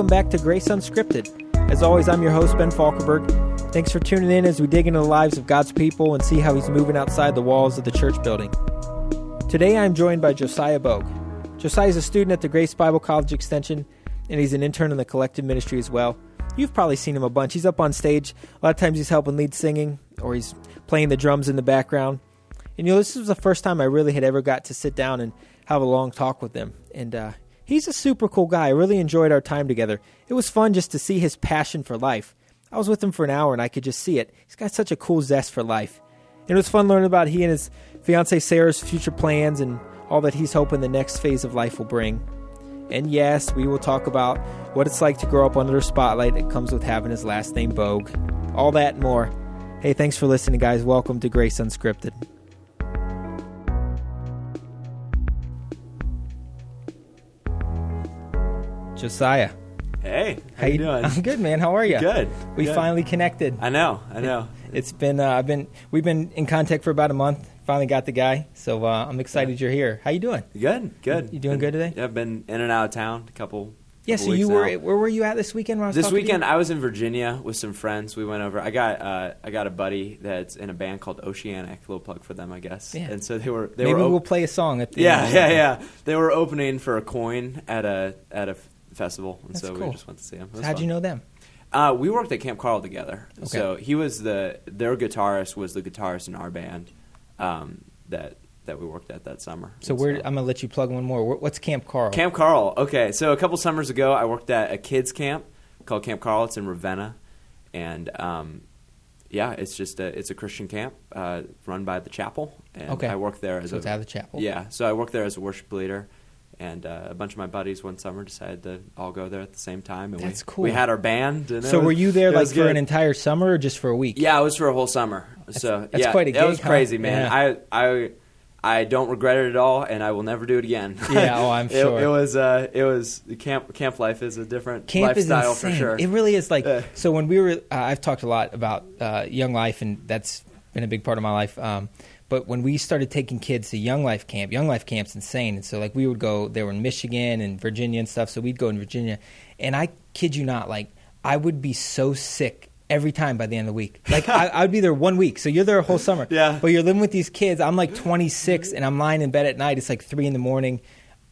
welcome back to Grace Unscripted. As always, I'm your host, Ben Falkenberg. Thanks for tuning in as we dig into the lives of God's people and see how He's moving outside the walls of the church building. Today I'm joined by Josiah Bogue. Josiah is a student at the Grace Bible College Extension, and he's an intern in the collective ministry as well. You've probably seen him a bunch. He's up on stage. A lot of times he's helping lead singing, or he's playing the drums in the background. And you know, this was the first time I really had ever got to sit down and have a long talk with him. And uh, he's a super cool guy. I really enjoyed our time together. It was fun just to see his passion for life. I was with him for an hour and I could just see it. He's got such a cool zest for life. And it was fun learning about he and his fiancee Sarah's future plans and all that he's hoping the next phase of life will bring. And yes, we will talk about what it's like to grow up under the spotlight that comes with having his last name Bogue. All that and more. Hey, thanks for listening, guys. Welcome to Grace Unscripted. Josiah. Hey, how, How you doing? I'm good, man. How are you? Good. We good. finally connected. I know. I know. It's been uh, I've been we've been in contact for about a month. Finally got the guy, so uh, I'm excited you're here. How you doing? Good. Good. You doing Been- good today? Yeah, I've been in and out of town a couple. Yeah. couple So you were now. where were you at this weekend? This talking to you? weekend, I was in Virginia with some friends. We went over. I got uh, I got a buddy that's in a band called Oceanic. Little plug for them, I guess. Yeah. And so they were they Maybe were op- we'll play a song at the yeah end. yeah yeah. They were opening for a coin at a at a festival, and That's so cool. we just went to see them. So how'd fun. you know them? Uh, we worked at Camp Carl together. Okay. So he was the their guitarist was the guitarist in our band um, that that we worked at that summer. So where I'm gonna let you plug one more. What's Camp Carl? Camp Carl. Okay, so a couple summers ago, I worked at a kids camp called Camp Carl. It's in Ravenna, and um, yeah, it's just a it's a Christian camp uh, run by the chapel. And Okay. I worked there as So a it's out of the chapel. yeah. So I worked there as a worship leader. And uh, a bunch of my buddies one summer decided to all go there at the same time. And That's we, cool. We had our band. And it So were you there like for good. an entire summer or just for a week? Yeah, it was for a whole summer. so that's yeah, quite a It was gig, huh? crazy, man. Yeah. I I I don't regret it at all, and I will never do it again. Yeah, oh, I'm It- sure. It, was uh, it was camp camp life is a different Camp lifestyle for sure. It really is like Uh. so. When we were, uh, I've talked a lot about uh, Young Life, and that's been a big part of my life. Um, but when we started taking kids to Young Life camp, Young Life camp's insane, and so like we would go. They were in Michigan and Virginia and stuff, so we'd go in Virginia, and I kid you not, like I would be so sick every time by the end of the week. Like I, I would be there one week, so you're there a whole summer. Yeah. But you're living with these kids. I'm like 26, and I'm lying in bed at night. It's like three in the morning.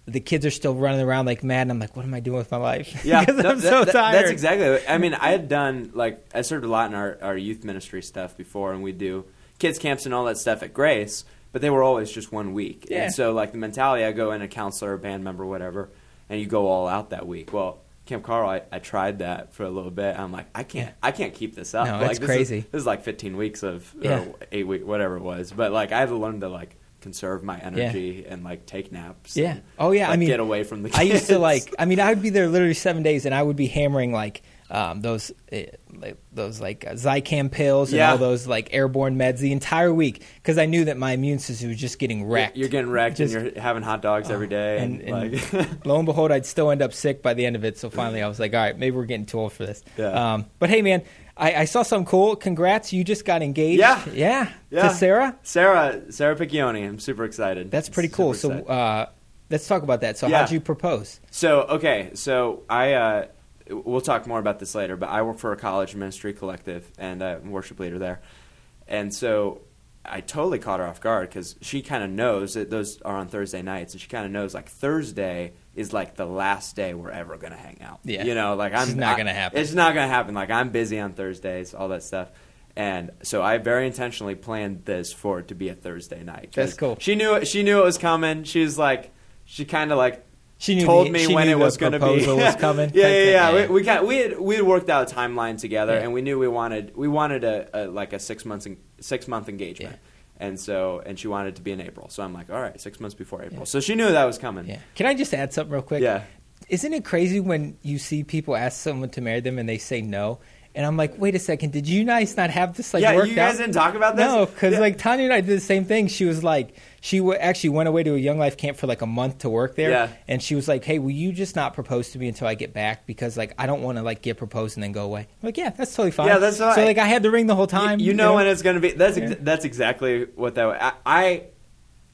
The kids are still running around like mad, and I'm like, "What am I doing with my life?" yeah, because no, I'm that- so that- tired. That's exactly. What, I mean, I had done like I served a lot in our, our youth ministry stuff before, and we do kids camps and all that stuff at Grace. But they were always just one week, Yeah. and so like the mentality, I go in a counselor, a band member, whatever, and you go all out that week. Well, Camp Carl, I, I tried that for a little bit. I'm like, I can't, Yeah. I can't keep this up. No, like, that's this crazy. Is, this is like 15 weeks of Yeah. eight week, whatever it was. But like, I had to learn to like conserve my energy and like take naps. Yeah. and, Oh, yeah, I mean, get away from the. Kids. I used to like. I mean, I would be there literally seven days, and I would be hammering like um, those uh, like, those like uh, Zicam pills and Yeah. all those like airborne meds the entire week because I knew that my immune system was just getting wrecked. You're getting wrecked Just- and you're having hot dogs every day, and, and, and like, lo and behold, I'd still end up sick by the end of it. So finally, I was like, all right, maybe we're getting too old for this. Yeah. Um, but hey, man, I, I saw something cool. Congrats, you just got engaged. Yeah. yeah, Yeah. to Sarah. Sarah, Sarah Piccioni. I'm super excited. That's pretty cool. So uh, let's talk about that. So Yeah. how'd you propose? So okay, so I uh, we'll talk more about this later, but I work for a college ministry collective and I'm a worship leader there, and so I totally caught her off guard because she kind of knows that those are on Thursday nights, and she kind of knows like Thursday is like the last day we're ever gonna hang out. Yeah. you know, like I'm not I- gonna happen. It's not gonna happen. Like I'm busy on Thursdays, all that stuff. And so I very intentionally planned this for it to be a Thursday night. That's cool. She knew she knew it was coming. She was like, she kind of like She knew told the- me she when knew it was going to be. proposal was coming. yeah, type yeah, yeah. We, we kind we had we had worked out a timeline together, Yeah. and we knew we wanted we wanted a, a like a six months six month engagement. Yeah. And so, and she wanted to be in April. So I'm like, all right, six months before April. Yeah. So she knew that was coming. Yeah. Can I just add something real quick? Yeah. Isn't it crazy when you see people ask someone to marry them and they say no? And I'm like, wait a second, did you guys not have this like yeah, worked you guys out? didn't talk about this. No, because Yeah. like Tanya and I did the same thing. She was like, she w- actually went away to a Young Life camp for like a month to work there, Yeah. and she was like, "Hey, will you just not propose to me until I get back? Because like I don't want to like get proposed and then go away." I'm like, yeah, that's totally fine. Yeah, that's so like I had the ring the whole You- time. You, know when it's going to be. That's ex- Yeah. that's exactly what that. I, I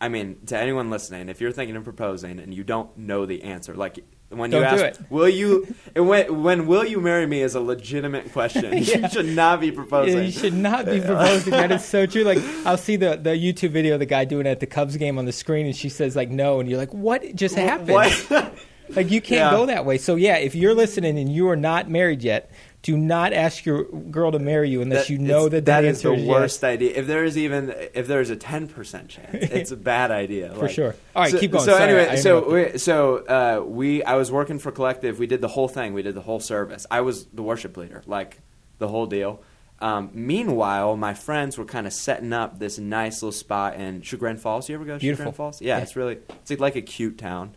I mean, to anyone listening, if you're thinking of proposing and you don't know the answer, like when Don't you do ask, it. will you? and when when will you marry me is a legitimate question. Yeah. You should not be proposing. Yeah, you should not be proposing. that is so true. Like I'll see the, the YouTube video of the guy doing it at the Cubs game on the screen, and she says like no, and you're like, what just happened? What? Like you can't Yeah. go that way. So yeah, if you're listening and you are not married yet, do not ask your girl to marry you unless That- you know that that the is the answer yes. worst idea. If there is even if there is a ten percent chance, it's a bad idea For Like- sure. All right, so, keep going. So Sorry, anyway, so we, so uh, we I was working for Collective. We did the whole thing. We did the whole service. I was the worship leader, like the whole deal. Um, meanwhile, my friends were kind of setting up this nice little spot in Chagrin Falls. You ever go to Beautiful. Chagrin Falls? Yeah, Yeah. it's really it's like a cute town.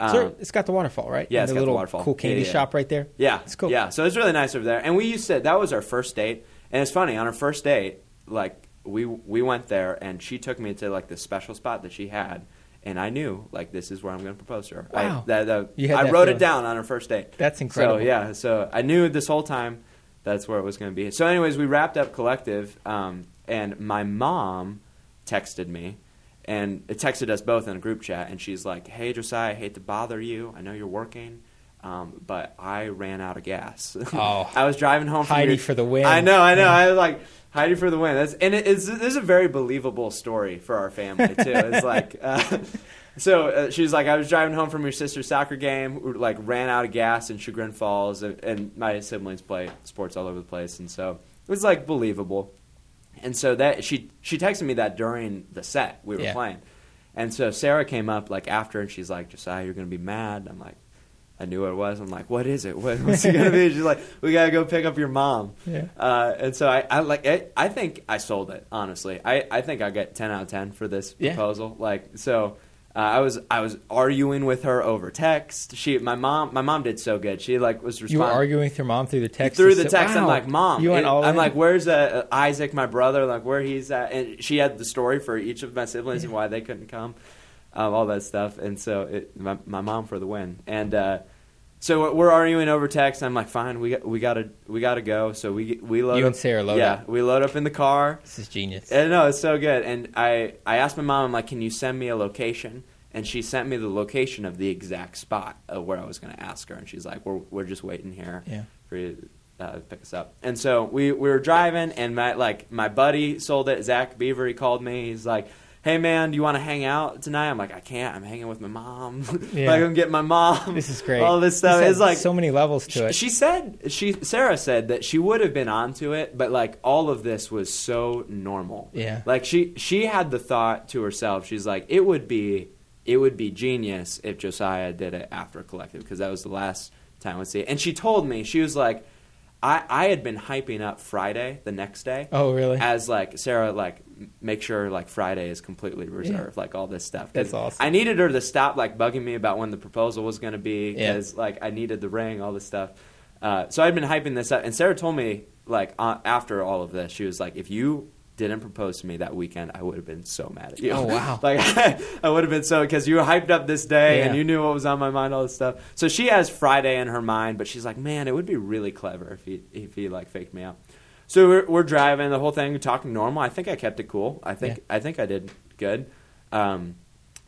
Um, Sir, it's got the waterfall, right? yeah, And it's the got the little waterfall. cool Yeah, candy yeah. shop right there. Yeah, It's cool. Yeah, so it's really nice over there. And we used to. That was our first date. And it's funny on our first date, like we we went there, and she took me to like the special spot that she had, and I knew like this is where I'm going to propose to her. Wow. I, that, that- You had I wrote feeling. it down on our first date. That's incredible. So yeah, so I knew this whole time that's where it was going to be. So, anyways, we wrapped up collective, um, and my mom texted me. And it texted us both in a group chat, and she's like, "Hey Josiah, I hate to bother you. I know you're working, um, but I ran out of gas. Oh. I was driving home from Heidi your- for the win. I know, I know. Yeah. I was like Heidi for the win. That's and it's this is a very believable story for our family too. It's like. Uh, So uh, she's like, I was driving home from your sister's soccer game, like ran out of gas in Chagrin Falls, and, and my siblings play sports all over the place, and so it was like believable. And so that she she texted me that during the set we were Yeah. playing, and so Sarah came up like after, and she's like, Josiah, you're gonna be mad. I'm like, I knew what it was. I'm like, what is it? What, what's it gonna be? She's like, we gotta go pick up your mom. Yeah. Uh, and so I, I like I, I think I sold it honestly. I, I think I get ten out of ten for this Yeah. proposal. Like so, uh, I was I was arguing with her over text. She my mom my mom did so good. She like was You were responding arguing with your mom through the text. through the text. I'm like, mom. You went it- all I'm in? like, where's uh, Isaac, my brother? Like where he's at? And she had the story for each of my siblings and why they couldn't come, um, all that stuff. And so it, my, my mom for the win. And uh, so we're arguing over text. I'm like, fine, we got, we gotta we gotta go. So we we load You up, and Sarah load yeah, up. we load up in the car. This is genius. And no, it's so good. And I, I asked my mom, I'm like, can you send me a location? And she sent me the location of the exact spot of where I was going to ask her. And she's like, we're, we're just waiting here Yeah. for you to uh, pick us up. And so we, we were driving, and my like my buddy sold it, Zach Beaver. He called me. He's like, "Hey man, do you want to hang out tonight?" I'm like, "I can't. I'm hanging with my mom. Yeah. like I'm getting my mom. This is great. All this stuff. It's like so many levels to she, it. she said she Sarah said that she would have been onto it, but like all of this was so normal. Yeah. Like she she had the thought to herself. She's like, it would be it would be genius if Josiah did it after collective because that was the last time we'd see it. And she told me she was like, I I had been hyping up Friday the next day oh, really? as like Sarah like make sure like Friday is completely reserved like all this stuff. That's awesome. I needed her to stop like bugging me about when the proposal was going to be Yeah. because like I needed the ring all this stuff uh, so I'd been hyping this up and Sarah told me like uh, after all of this she was like if you didn't propose to me that weekend I would have been so mad at you Oh, wow. like I would have been so because you were hyped up this day and you knew what was on my mind all this stuff so she has Friday in her mind but she's like man it would be really clever if he if he like faked me out so we're, we're driving the whole thing, talking normal. I think I kept it cool. I think I think I did good. Um,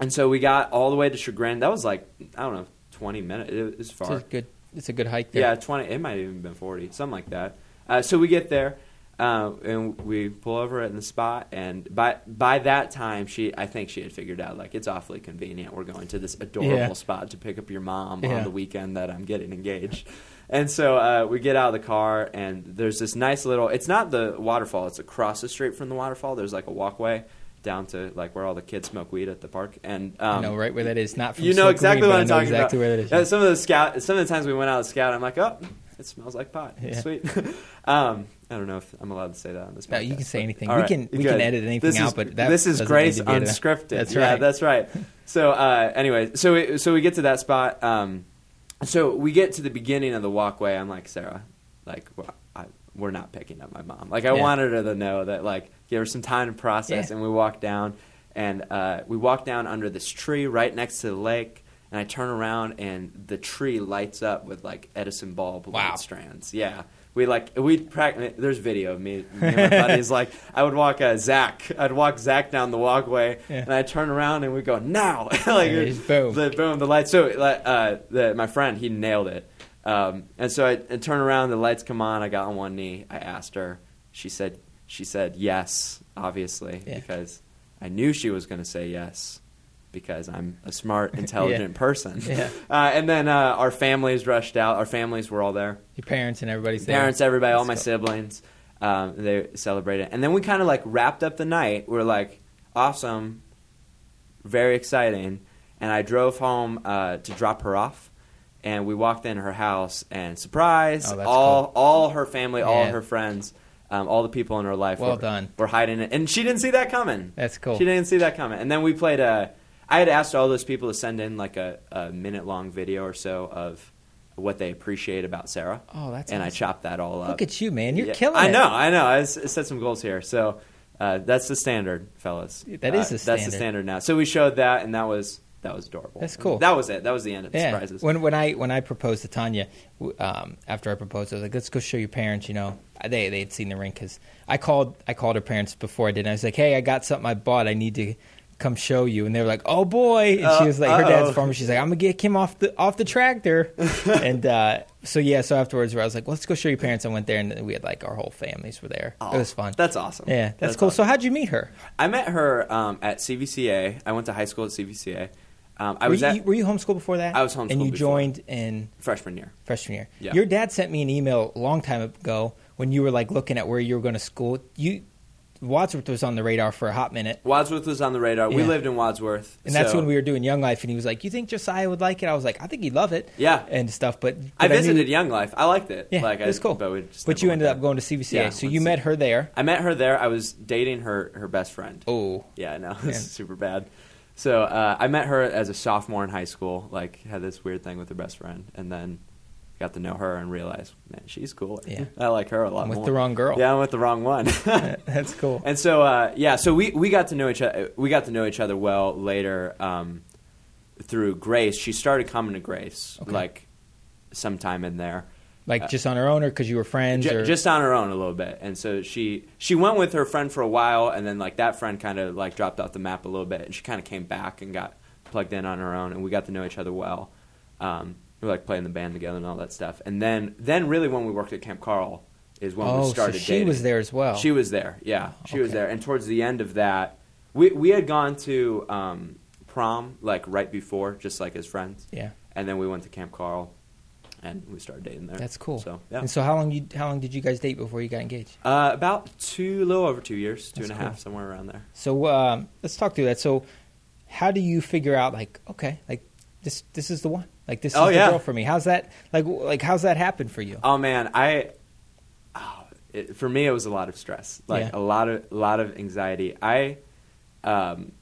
and so we got all the way to Chagrin. That was like I don't know, twenty minutes. It was it's far. a good. It's a good hike there. Yeah, twenty. It might have even been forty, something like that. Uh, so we get there, uh, and we pull over in the spot. And by by that time, she I think she had figured out like it's awfully convenient. We're going to this adorable Yeah. spot to pick up your mom Yeah. on the weekend that I'm getting engaged. And so uh, we get out of the car, and there's this nice little. It's not the waterfall. It's across the street from the waterfall. There's like a walkway down to like where all the kids smoke weed at the park. And um, I know right where that is. Not from you know exactly what I'm talking exactly about. where that is. Yeah, some of the scout, some of the times we went out to scout, I'm like, oh, it smells like pot. Yeah. Sweet. um, I don't know if I'm allowed to say that on this. No, you can say anything. We can- we good. can edit anything this out, is, but that this is Grace need to be edited. unscripted. That's Yeah, right. that's right. So uh, anyway, so we, so we get to that spot. Um, so we get to the beginning of the walkway. I'm like Sarah, like well, I, we're not picking up my mom. Like I Yeah. wanted her to know that like give her some time to process. Yeah. And we walk down, and uh, we walk down under this tree right next to the lake. And I turn around, and the tree lights up with like Edison bulb Wow. light strands. Yeah, We like we practice. There's video of me, me and my buddies. Like I would walk uh, Zach. I'd walk Zach down the walkway, Yeah. and I'd turn around and we go now. like boom. the boom, the lights. So uh, the, my friend he nailed it. Um, and so I, I turn around, the lights come on. I got on one knee. I asked her. She said she said yes, obviously, Yeah. because I knew she was going to say yes because I'm a smart, intelligent person. Yeah. Uh, and then uh, our families rushed out. Our families were all there. Your parents and everybody's there. Parents, everybody, all my cool. siblings. Um, they celebrated. And then we kind of like wrapped up the night. We're like, awesome, very exciting. And I drove home uh, to drop her off. And we walked in her house, and surprise! Oh, all cool. all her family, all her friends, um, all the people in her life Well were, done. were hiding it, and she didn't see that coming. That's cool. She didn't see that coming. And then we played a. I had asked all those people to send in like a, a minute long video or so of what they appreciate about Sarah. Oh, that's and I chopped that all up. Look at you, man. You're Yeah, killing I it. know, I know. I set some goals here, so uh, that's the standard, fellas. That is Uh, the That's the standard. standard now. So we showed that, and that was that was adorable. That's cool. That was it. That was the end of the Yeah. surprises. When when I when I proposed to Tanya, um, after I proposed, I was like, "Let's go show your parents." You know, they they had seen the ring because I called I called her parents before I did. And I was like, "Hey, I got something I bought. I need to come show you." And they were like, "Oh boy!" And Uh, she was like, "Her dad's uh-oh. a farmer." She's like, "I'm gonna get Kim off the off the tractor." and uh, so yeah, so afterwards, where I was like, well, "Let's go show your parents." I went there, and we had like our whole families were there. Oh, it was fun. That's awesome. yeah, that's, cool. awesome. So how'd you meet her? I met her um, at CVCA. I went to high school at CVCA. Um, I were was you, at were you homeschooled before that? I was homeschooled, and you joined in freshman year. freshman year. Yeah. Your dad sent me an email a long time ago when you were like looking at where you were going to school. You Wadsworth was on the radar for a hot minute, Wadsworth was on the radar. We lived in Wadsworth, and that's so- when we were doing Young Life. And he was like, "You think Josiah would like it?" I was like, "I think he'd love it." Yeah. and stuff. But, I but knew- visited Young Life. I liked it. Yeah, like it was I, cool. But, just But you ended up going to CVCA, Yeah, so you met her there. I met her there. I was dating her her best friend. Oh, Yeah, I know. It's Man. super bad. So uh, I met her as a sophomore in high school. Like had this weird thing with her best friend, and then got to know her and realize, man, she's cool. Yeah. I like her a lot I'm with more. the wrong girl. Yeah, I'm with the wrong one. that's cool. and so uh, yeah, so we, we got to know each other. We got to know each other well later um, through Grace. She started coming to Grace Okay. like sometime in there. Like just on her own, or because you were friends, Ju- or just on her own a little bit and so she she went with her friend for a while and then like that friend kind of like dropped off the map a little bit and she kind of came back and got plugged in on her own and we got to know each other well um, we were like playing the band together and all that stuff and then then really when we worked at camp carl is when oh, we so started she dating. was there as well. she was there yeah she was there and towards the end of that we we had gone to um, prom like right before just like as friends yeah, and then we went to camp carl and we started dating there that's cool. so yeah And so, how long you how long did you guys date before you got engaged? uh, about two, a little over two years, two That's and a half, somewhere around there. So um, let's talk through that. So, how do you figure out like okay, like this this is the one, like this is Oh, the yeah. girl for me? How's that like like how's that happen for you? Oh man, I, oh, it, for me, it was a lot of stress, like Yeah. a lot of, a lot of anxiety. I, um,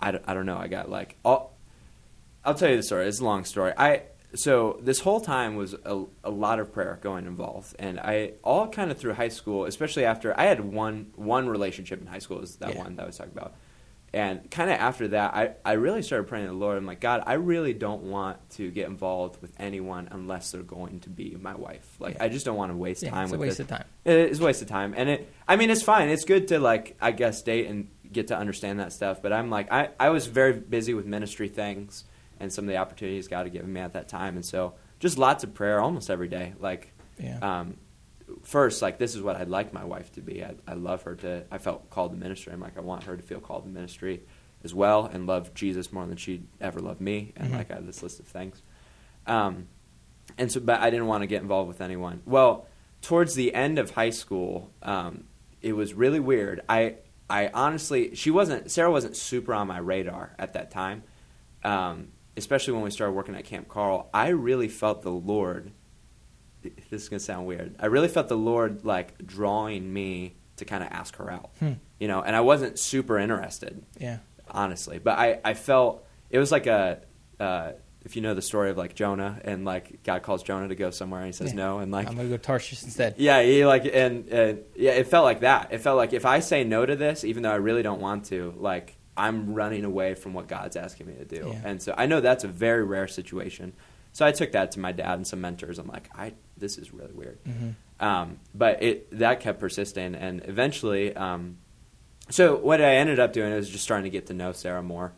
I, don't- I don't know. I got like, all, I'll tell you the story. It's a long story. I, so this whole time was a, a lot of prayer going involved, and I all kind of through high school, especially after I had one one relationship in high school, is that Yeah. one that I was talking about. And kind of after that, I, I really started praying to the Lord. I'm like, God, I really don't want to get involved with anyone unless they're going to be my wife. Like, Yeah. I just don't want to waste Yeah, time it's a with waste it. of time. It is a waste of time, and it. I mean, it's fine. It's good to like, I guess, date and get to understand that stuff. But I'm like, I, I was very busy with ministry things and some of the opportunities God had given me at that time, and so just lots of prayer almost every day. Like, Yeah. um, first, like this is what I'd like my wife to be. I, I love her to. I felt called to ministry. I'm like, I want her to feel called to ministry as well, and love Jesus more than she'd ever loved me. And Mhm. like I had this list of things. Um, and so, but I didn't want to get involved with anyone. Well, towards the end of high school, um, it was really weird. I, I honestly, she wasn't, Sarah wasn't super on my radar at that time, um, especially when we started working at Camp Carl. I really felt the Lord. This is gonna sound weird. I really felt the Lord like drawing me to kind of ask her out, Hmm. you know. And I wasn't super interested Yeah. honestly. But I, I felt it was like a uh, if you know the story of like Jonah and like God calls Jonah to go somewhere and he says Yeah. no and like I'm gonna go to Tarshish instead. yeah he like and, and yeah it felt like that. It felt like if I say no to this, even though I really don't want to, like I'm running away from what God's asking me to do. Yeah. And so I know that's a very rare situation. So I took that to my dad and some mentors. I'm like I this is really weird. hmm Um, but it that kept persisting, and eventually, um, so what I ended up doing is just trying to get to know Sarah more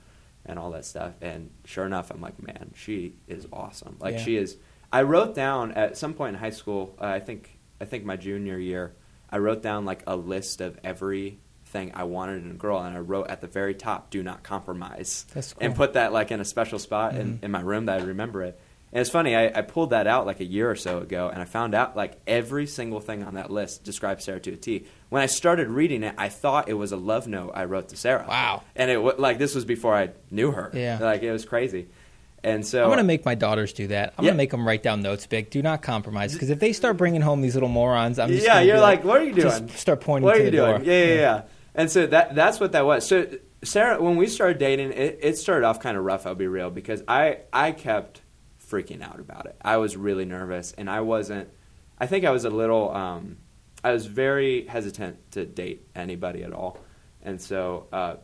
and all that stuff. And sure enough, I'm like, man, she is awesome. Like Yeah. she is. I wrote down at some point in high school. Uh, I think I think my junior year, I wrote down like a list of everything I wanted in a girl, and I wrote at the very top, "Do not compromise," That's and put that like in a special spot in, Mhm. in my room that I remember it. And it's funny, I, I pulled that out like a year or so ago, and I found out like every single thing on that list describes Sarah to a T. When I started reading it, I thought it was a love note I wrote to Sarah. Wow. And it like this was before I knew her. Yeah. like it was crazy. And so I'm gonna make my daughters do that. I'm Yeah. gonna make them write down notes big. Do not compromise because if they start bringing home these little morons, I'm just yeah, you're be like, what are you doing? Just start pointing what to are you the doing? door. Yeah, yeah, yeah. And so that that's what that was. So Sarah, when we started dating, it, it started off kind of rough. I'll be real because I I kept freaking out about it. I was really nervous, and I wasn't. I think I was a little. Um, I was very hesitant to date anybody at all, and so. Uh,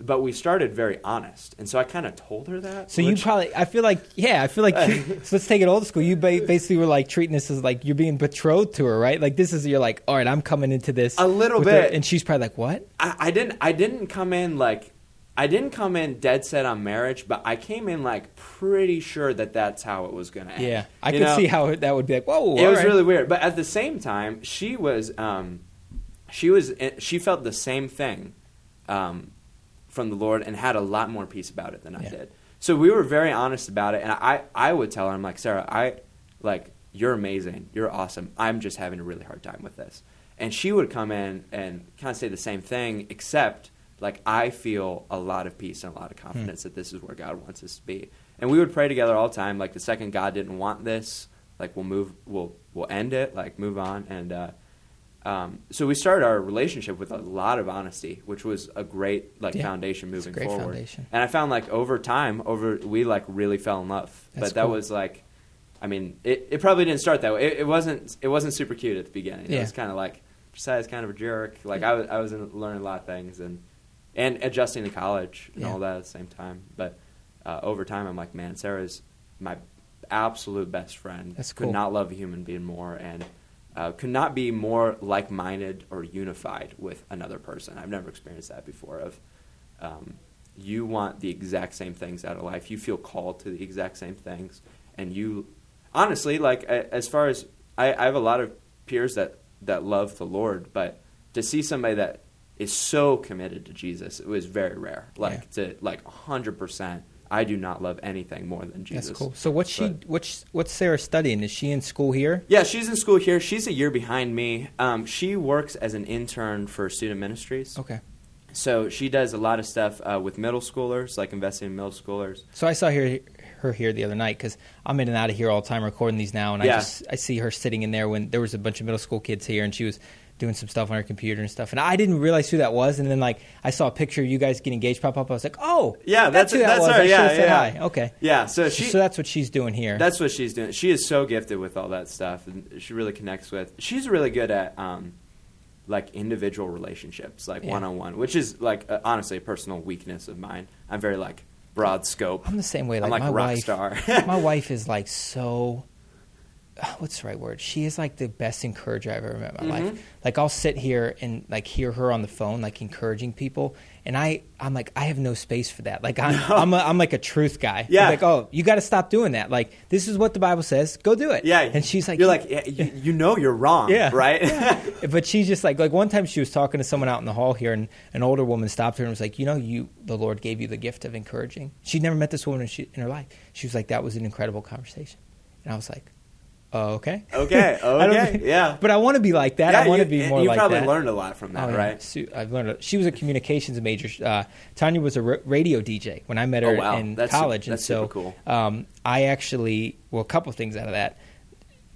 but we started very honest, and so I kind of told her that. So you probably, I feel like, yeah, I feel like. so let's take it old school. You ba- basically were like treating this as like you're being betrothed to her, right? Like this is you're like, all right, I'm coming into this A little bit. her," and she's probably like, what? I, I didn't I didn't come in like I didn't come in dead set on marriage, but I came in like pretty sure that that's how it was going to end. Yeah, I You could know? see how that would be like, whoa. it was right. really weird. But at the same time, she was um, she was she felt the same thing um, from the Lord and had a lot more peace about it than I Yeah. did. So we were very honest about it, and I I would tell her I'm like Sarah, I like you're amazing, you're awesome. I'm just having a really hard time with this, and she would come in and kind of say the same thing, except like I feel a lot of peace and a lot of confidence that this is where God wants us to be. And we would pray together all the time. Like the second God didn't want this, like we'll move, we'll we'll end it, like move on. And uh, um, so we started our relationship with a lot of honesty, which was a great like Yeah. foundation moving great forward. foundation. And I found like over time, over we like really fell in love. That's but that cool. was like, I mean, it, it probably didn't start that way. It, it wasn't it wasn't super cute at the beginning. Yeah. It was kind of like Josiah's kind of a jerk. Like I was I was in, learning a lot of things and and adjusting to college and Yeah. all that at the same time. But uh, over time, I'm like, man, Sarah's my absolute best friend. That's Could not love a human being more, and uh, could not be more like-minded or unified with another person. I've never experienced that before. Of um, you want the exact same things out of life. You feel called to the exact same things, and you honestly like as far as I, I have a lot of peers that that love the Lord, but to see somebody that is so committed to Jesus, it was very rare. Like to like hundred percent. I do not love anything more than Jesus. That's cool. So what's she? But- What's what's Sarah studying? Is she in school here? Yeah, she's in school here. She's a year behind me. Um, she works as an intern for student ministries. Okay. So she does a lot of stuff uh, with middle schoolers, like investing in middle schoolers. So I saw her her here the other night because I'm in and out of here all the time recording these now, and I just I see her sitting in there when there was a bunch of middle school kids here, and she was doing some stuff on her computer and stuff, and I didn't realize who that was, and then like I saw a picture of you guys getting engaged pop up, I was like, oh, Yeah, that's, that's- who that that's was. her, I should yeah, said yeah. hi. Okay, Yeah, so she. so, that's what she's doing here. That's what she's doing. She is so gifted with all that stuff, and she really connects with. She's really good at um, like individual relationships, like one on one, which is like uh, honestly a personal weakness of mine. I'm very like broad scope. I'm the same way. I'm Like, like my rock wife, star. my wife is like so. What's the right word? She is like the best encourager I've ever met in my Mhm. life. Like I'll sit here and like hear her on the phone, like encouraging people, and I I'm like I have no space for that. Like I'm I'm, a, I'm like a truth guy. Yeah. I'm like oh you got to stop doing that. Like this is what the Bible says. Go do it. yeah, And she's like you're like yeah, you, you know you're wrong, Yeah. right? but she's just like like one time she was talking to someone out in the hall here and an older woman stopped her and was like you know you the lord gave you the gift of encouraging she'd never met this woman in, she, in her life she was like that was an incredible conversation and i was like oh, okay Okay, okay, yeah. but i want to be like that yeah, i want to be more You like that. You probably learned a lot from that, Oh, yeah. right? Su- I've learned. A, she was a communications major. Uh, Tanya was a r- radio DJ when I met her Oh, wow. in That's su- college, that's and so super cool. um, I actually well, a couple things out of that.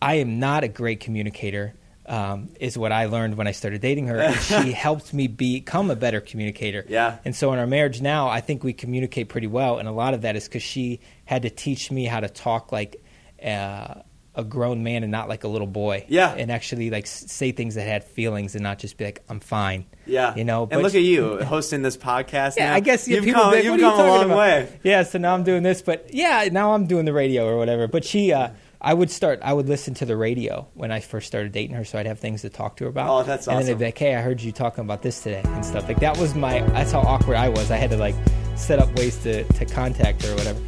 I am not a great communicator. Um, is what I learned when I started dating her. And she helped me become a better communicator. Yeah. And so in our marriage now, I think we communicate pretty well, and a lot of that is because she had to teach me how to talk like uh, a grown man and not like a little boy. Yeah. And actually like say things that had feelings and not just be like I'm fine. Yeah, You know, and look at you hosting this podcast. Yeah, now. I guess yeah, you've people come, you've are you a long about? way. Yeah, so now I'm doing this, but yeah, now I'm doing the radio or whatever. But she, uh, I would start. I would listen to the radio when I first started dating her, so I'd have things to talk to her about. Oh, that's awesome! And then they'd be like, "Hey, I heard you talking about this today and stuff." Like that was my. That's how awkward I was. I had to like set up ways to to contact her or whatever.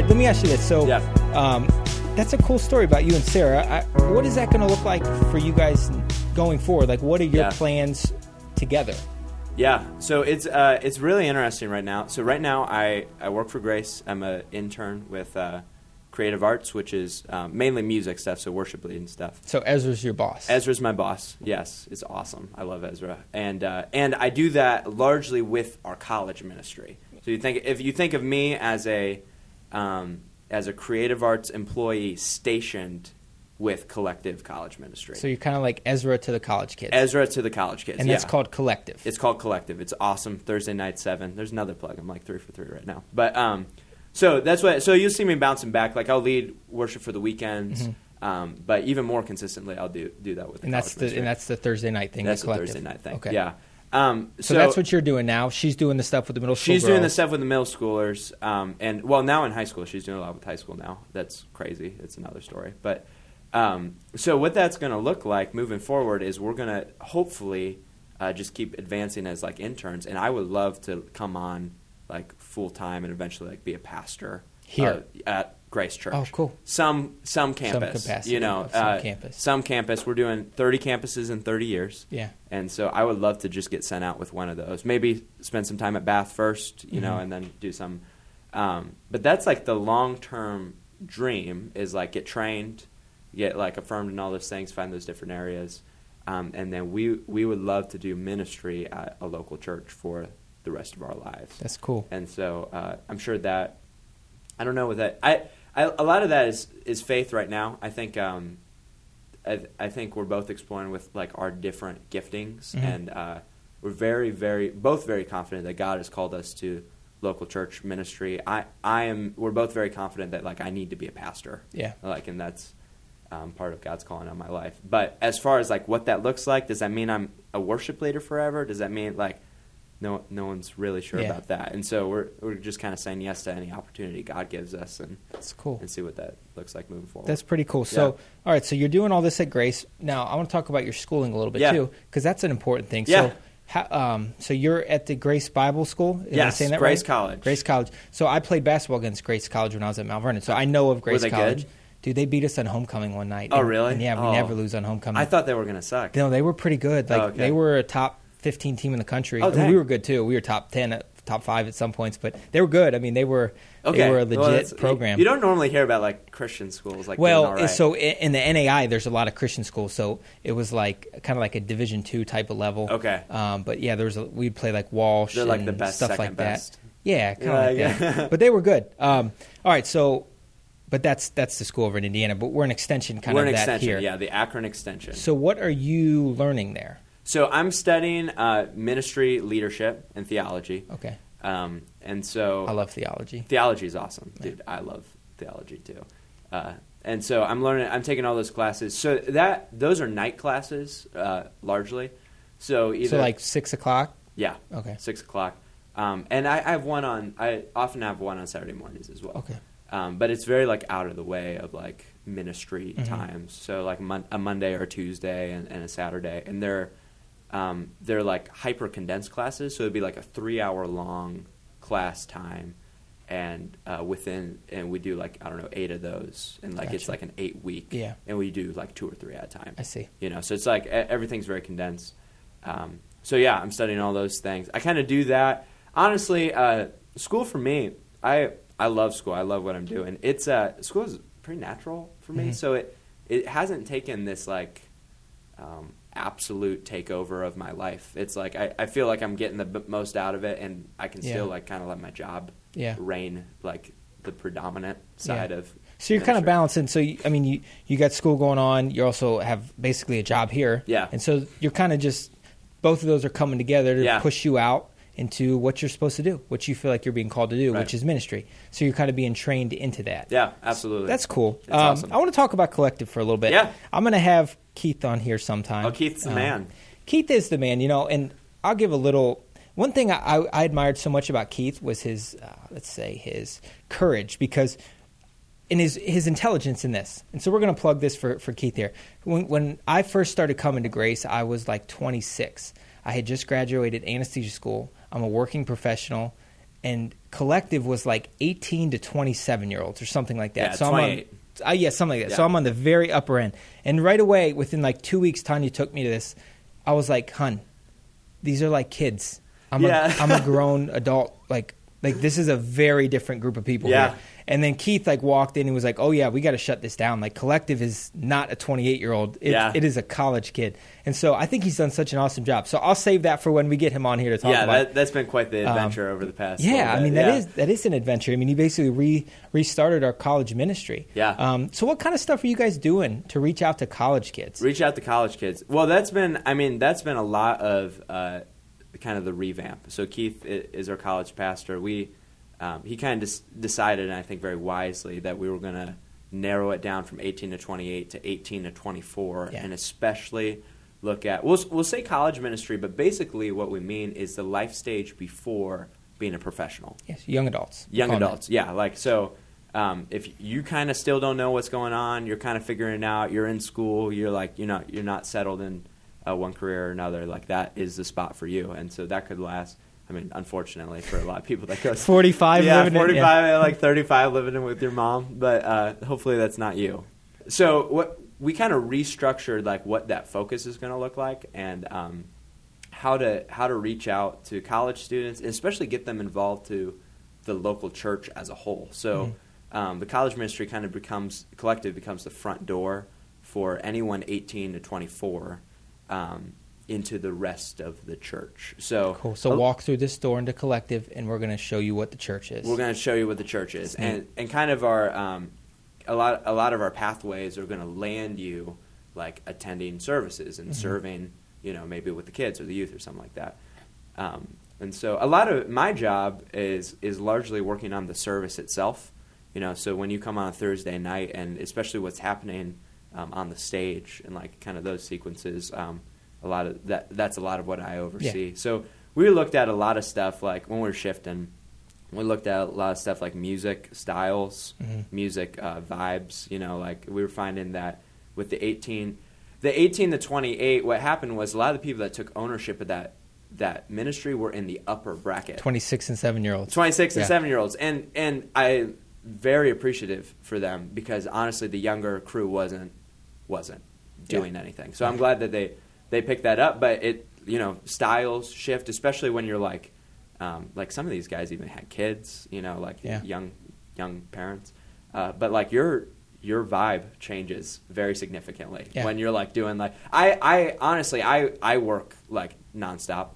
Right, let me ask you this. So, Yeah. um, that's a cool story about you and Sarah. I, what is that going to look like for you guys going forward? Like, what are your Yeah. plans together? Yeah, so it's uh, it's really interesting right now. So right now, I, I work for Grace. I'm an intern with uh, Creative Arts, which is um, mainly music stuff, so worship leading stuff. So Ezra's your boss. Ezra's my boss. Yes, it's awesome. I love Ezra, and uh, and I do that largely with our college ministry. So you think if you think of me as a um, as a Creative Arts employee stationed with Collective College Ministry, So you're kind of like Ezra to the college kids. Ezra to the college kids, and that's yeah. called collective. It's called Collective. It's awesome. Thursday night seven. There's another plug. I'm like three for three right now. But um, so that's what. So you'll see me bouncing back. Like I'll lead worship for the weekends. Um, but even more consistently, I'll do do that with the Mm-hmm. and that's the ministry. and that's the Thursday night thing. That's the the. Thursday night thing. Okay. Yeah. Um, So, that's what you're doing now. She's doing the stuff with the middle school. she's doing the stuff with the middle schoolers. Um, and well, now in high school, she's doing a lot with high school now. That's crazy. It's another story. But um, so what that's going to look like moving forward is we're going to hopefully uh, just keep advancing as like interns. And I would love to come on like full time and eventually like be a pastor Here? uh, at Grace Church. Oh, cool. Some some campus, capacity you know, some uh, campus. Some campus. We're doing thirty campuses in thirty years. Yeah. And so I would love to just get sent out with one of those. Maybe spend some time at Bath first, you know, Mhm. and then do some. Um, but that's like the long term dream is like get trained, get like affirmed in all those things, find those different areas, um, and then we we would love to do ministry at a local church for the rest of our lives. That's cool. And so uh, I'm sure that I don't know what that I, I a lot of that is is faith right now. I think um, I, I think we're both exploring with like our different giftings, Mhm. and uh, we're very very both very confident that God has called us to local church ministry. I I am we're both very confident that like I need to be a pastor. Yeah. Like and that's. Um, part of God's calling on my life, but as far as like what that looks like, does that mean I'm a worship leader forever? Does that mean like no no one's really sure Yeah. about that. And so we're we're just kind of saying yes to any opportunity God gives us and That's cool. and see what that looks like moving forward. That's pretty cool. So, Yeah. all right, so you're doing all this at Grace. Now, I want to talk about your schooling a little bit Yeah. too, because that's an important thing. Yeah. So, how, um, so you're at the Grace Bible School. I Yes, saying that Grace right? College. Grace College. So I played basketball against Grace College when I was at Mount Vernon. So I know of Grace College. good? Dude, they beat us on homecoming one night. Oh, And- really? and yeah, we Oh. never lose on homecoming. I thought they were gonna suck. No, they were pretty good. Like Oh, okay. they were a top 15 team in the country. Oh, we were good too. We were top 10, at, top 5 at some points, but they were good. I mean, they were Okay, they were a legit that's- program. You don't normally hear about like Christian schools like well, doing all right. so in the NAI, there's a lot of Christian schools, so it was like kind of like a Division two type of level. Okay. Um, but yeah, there's a, we'd play like Walsh. They're like the best, stuff like best. that. Yeah, kind of Yeah, like yeah. that. But they were good. Um, all right, so but that's that's the school over in Indiana. But we're an extension kind we're of an that extension. here. Yeah, the Akron extension. So what are you learning there? So I'm studying uh, ministry leadership and theology. Okay, Um, and so I love theology. Theology is awesome, dude. I love theology too. Uh, and so I'm learning. I'm taking all those classes. So that those are night classes uh, largely. So either So like six o'clock. yeah, Okay. six o'clock. Um, and I, I have one on. I often have one on Saturday mornings as well. Okay. Um, but it's very like out of the way of like ministry Mhm. times. So like mon- a Monday or a Tuesday and, and a Saturday, and they're um, they're like hyper condensed classes. So it'd be like a three hour long class time, and uh, within and we do like I don't know eight of those, and like it's like an eight week. Yeah. and we do like two or three at a time. I see. You know, so it's like everything's very condensed. Um, so yeah, I'm studying all those things. I kind of do that. Honestly, uh, school for me, I I love school. I love what I'm doing. It's uh, school is pretty natural for me. Mhm. So it it hasn't taken this like um, absolute takeover of my life. It's like I, I feel like I'm getting the b- most out of it, and I can Yeah. still like kind of let my job Yeah. reign like the predominant Yeah. side of. So you're kind of balancing. So you, I mean, you you got school going on. You also have basically a job here. Yeah. And so you're kind of just both of those are coming together to Yeah. push you out into what you're supposed to do, what you feel like you're being called to do, Right. which is ministry. So you're kind of being trained into that. Yeah, absolutely. That's cool. It's Um, awesome. I want to talk about collective for a little bit. Yeah. I'm going to have Keith on here sometime. Oh, Keith's the Um, man. Keith is the man, you know, and I'll give a little one thing I, I, I admired so much about Keith was his, uh, let's say, his courage because in his his intelligence in this. And so we're going to plug this for for Keith here. When when I first started coming to Grace, I was like 26. I had just graduated anesthesia school. I'm a working professional, and collective was like 18 to 27 year olds or something like that. Yeah, so 28. I'm on, uh, yeah, something like that. Yeah. So I'm on the very upper end. And right away, within like two weeks, Tanya took me to this. I was like, "Hun, these are like kids. I'm Yeah. a I'm a grown adult. Like like this is a very different group of people Yeah. here." And then Keith like walked in and was like, "Oh yeah, we got to shut this down. Like Collective is not a 28 year old. It, Yeah. it is a college kid." And so I think he's done such an awesome job. So I'll save that for when we get him on here to talk yeah, about. that, that's been quite the Um, adventure over the past. yeah, I mean that Yeah. is that is an adventure. I mean, he basically re restarted our college ministry. Yeah. Um, so what kind of stuff are you guys doing to reach out to college kids? reach out to college kids. Well, that's been I mean that's been a lot of uh, kind of the revamp. So Keith is our college pastor. We um, he kind of des- decided, and I think very wisely, that we were going to narrow it down from 18 to 28 to 18 to 24, Yeah. and especially look at we'll we'll say college ministry, but basically what we mean is the life stage before being a professional yes, young adults. young adults yeah like so um, if you kind of still don't know what's going on you're kind of figuring it out you're in school you're like you're not you're not settled in uh, one career or another like that is the spot for you. And so that could last i mean unfortunately for a lot of people that goes 45 yeah living in- 45 like 35 living in with your mom but uh, hopefully that's not you. So what we kind of restructured like what that focus is going to look like and um, how to how to reach out to college students, and especially get them involved to the local church as a whole. So um, the college ministry kind of becomes collective becomes the front door for anyone 18 to 24 um, into the rest of the church. So Cool. So walk through this door into Collective, and we're going to show you what the church is. we're going to show you what the church is, Neat. and and kind of our um, a lot a lot of our pathways are going to land you like attending services and Mhm. serving, you know, maybe with the kids or the youth or something like that. Um, and so a lot of my job is is largely working on the service itself. You know, so when you come on a Thursday night, and especially what's happening um, on the stage and like kind of those sequences, um, a lot of that that's a lot of what I oversee. So we looked at a lot of stuff like when we were shifting. We looked at a lot of stuff like music styles, Mhm. music uh, vibes. You know, like we were finding that with the 18, the 18 to 28, what happened was a lot of the people that took ownership of that that ministry were in the upper bracket. 26 and 7 year olds. 26 and 7 year olds and and I very appreciative for them because honestly the younger crew wasn't wasn't doing anything. So I'm glad that they they picked that up but it you know styles shift especially when you're like um, like some of these guys even had kids, you know, like Yeah. young young parents. Uh, but like your your vibe changes very significantly Yeah. when you're like doing like I, I honestly I, I work like nonstop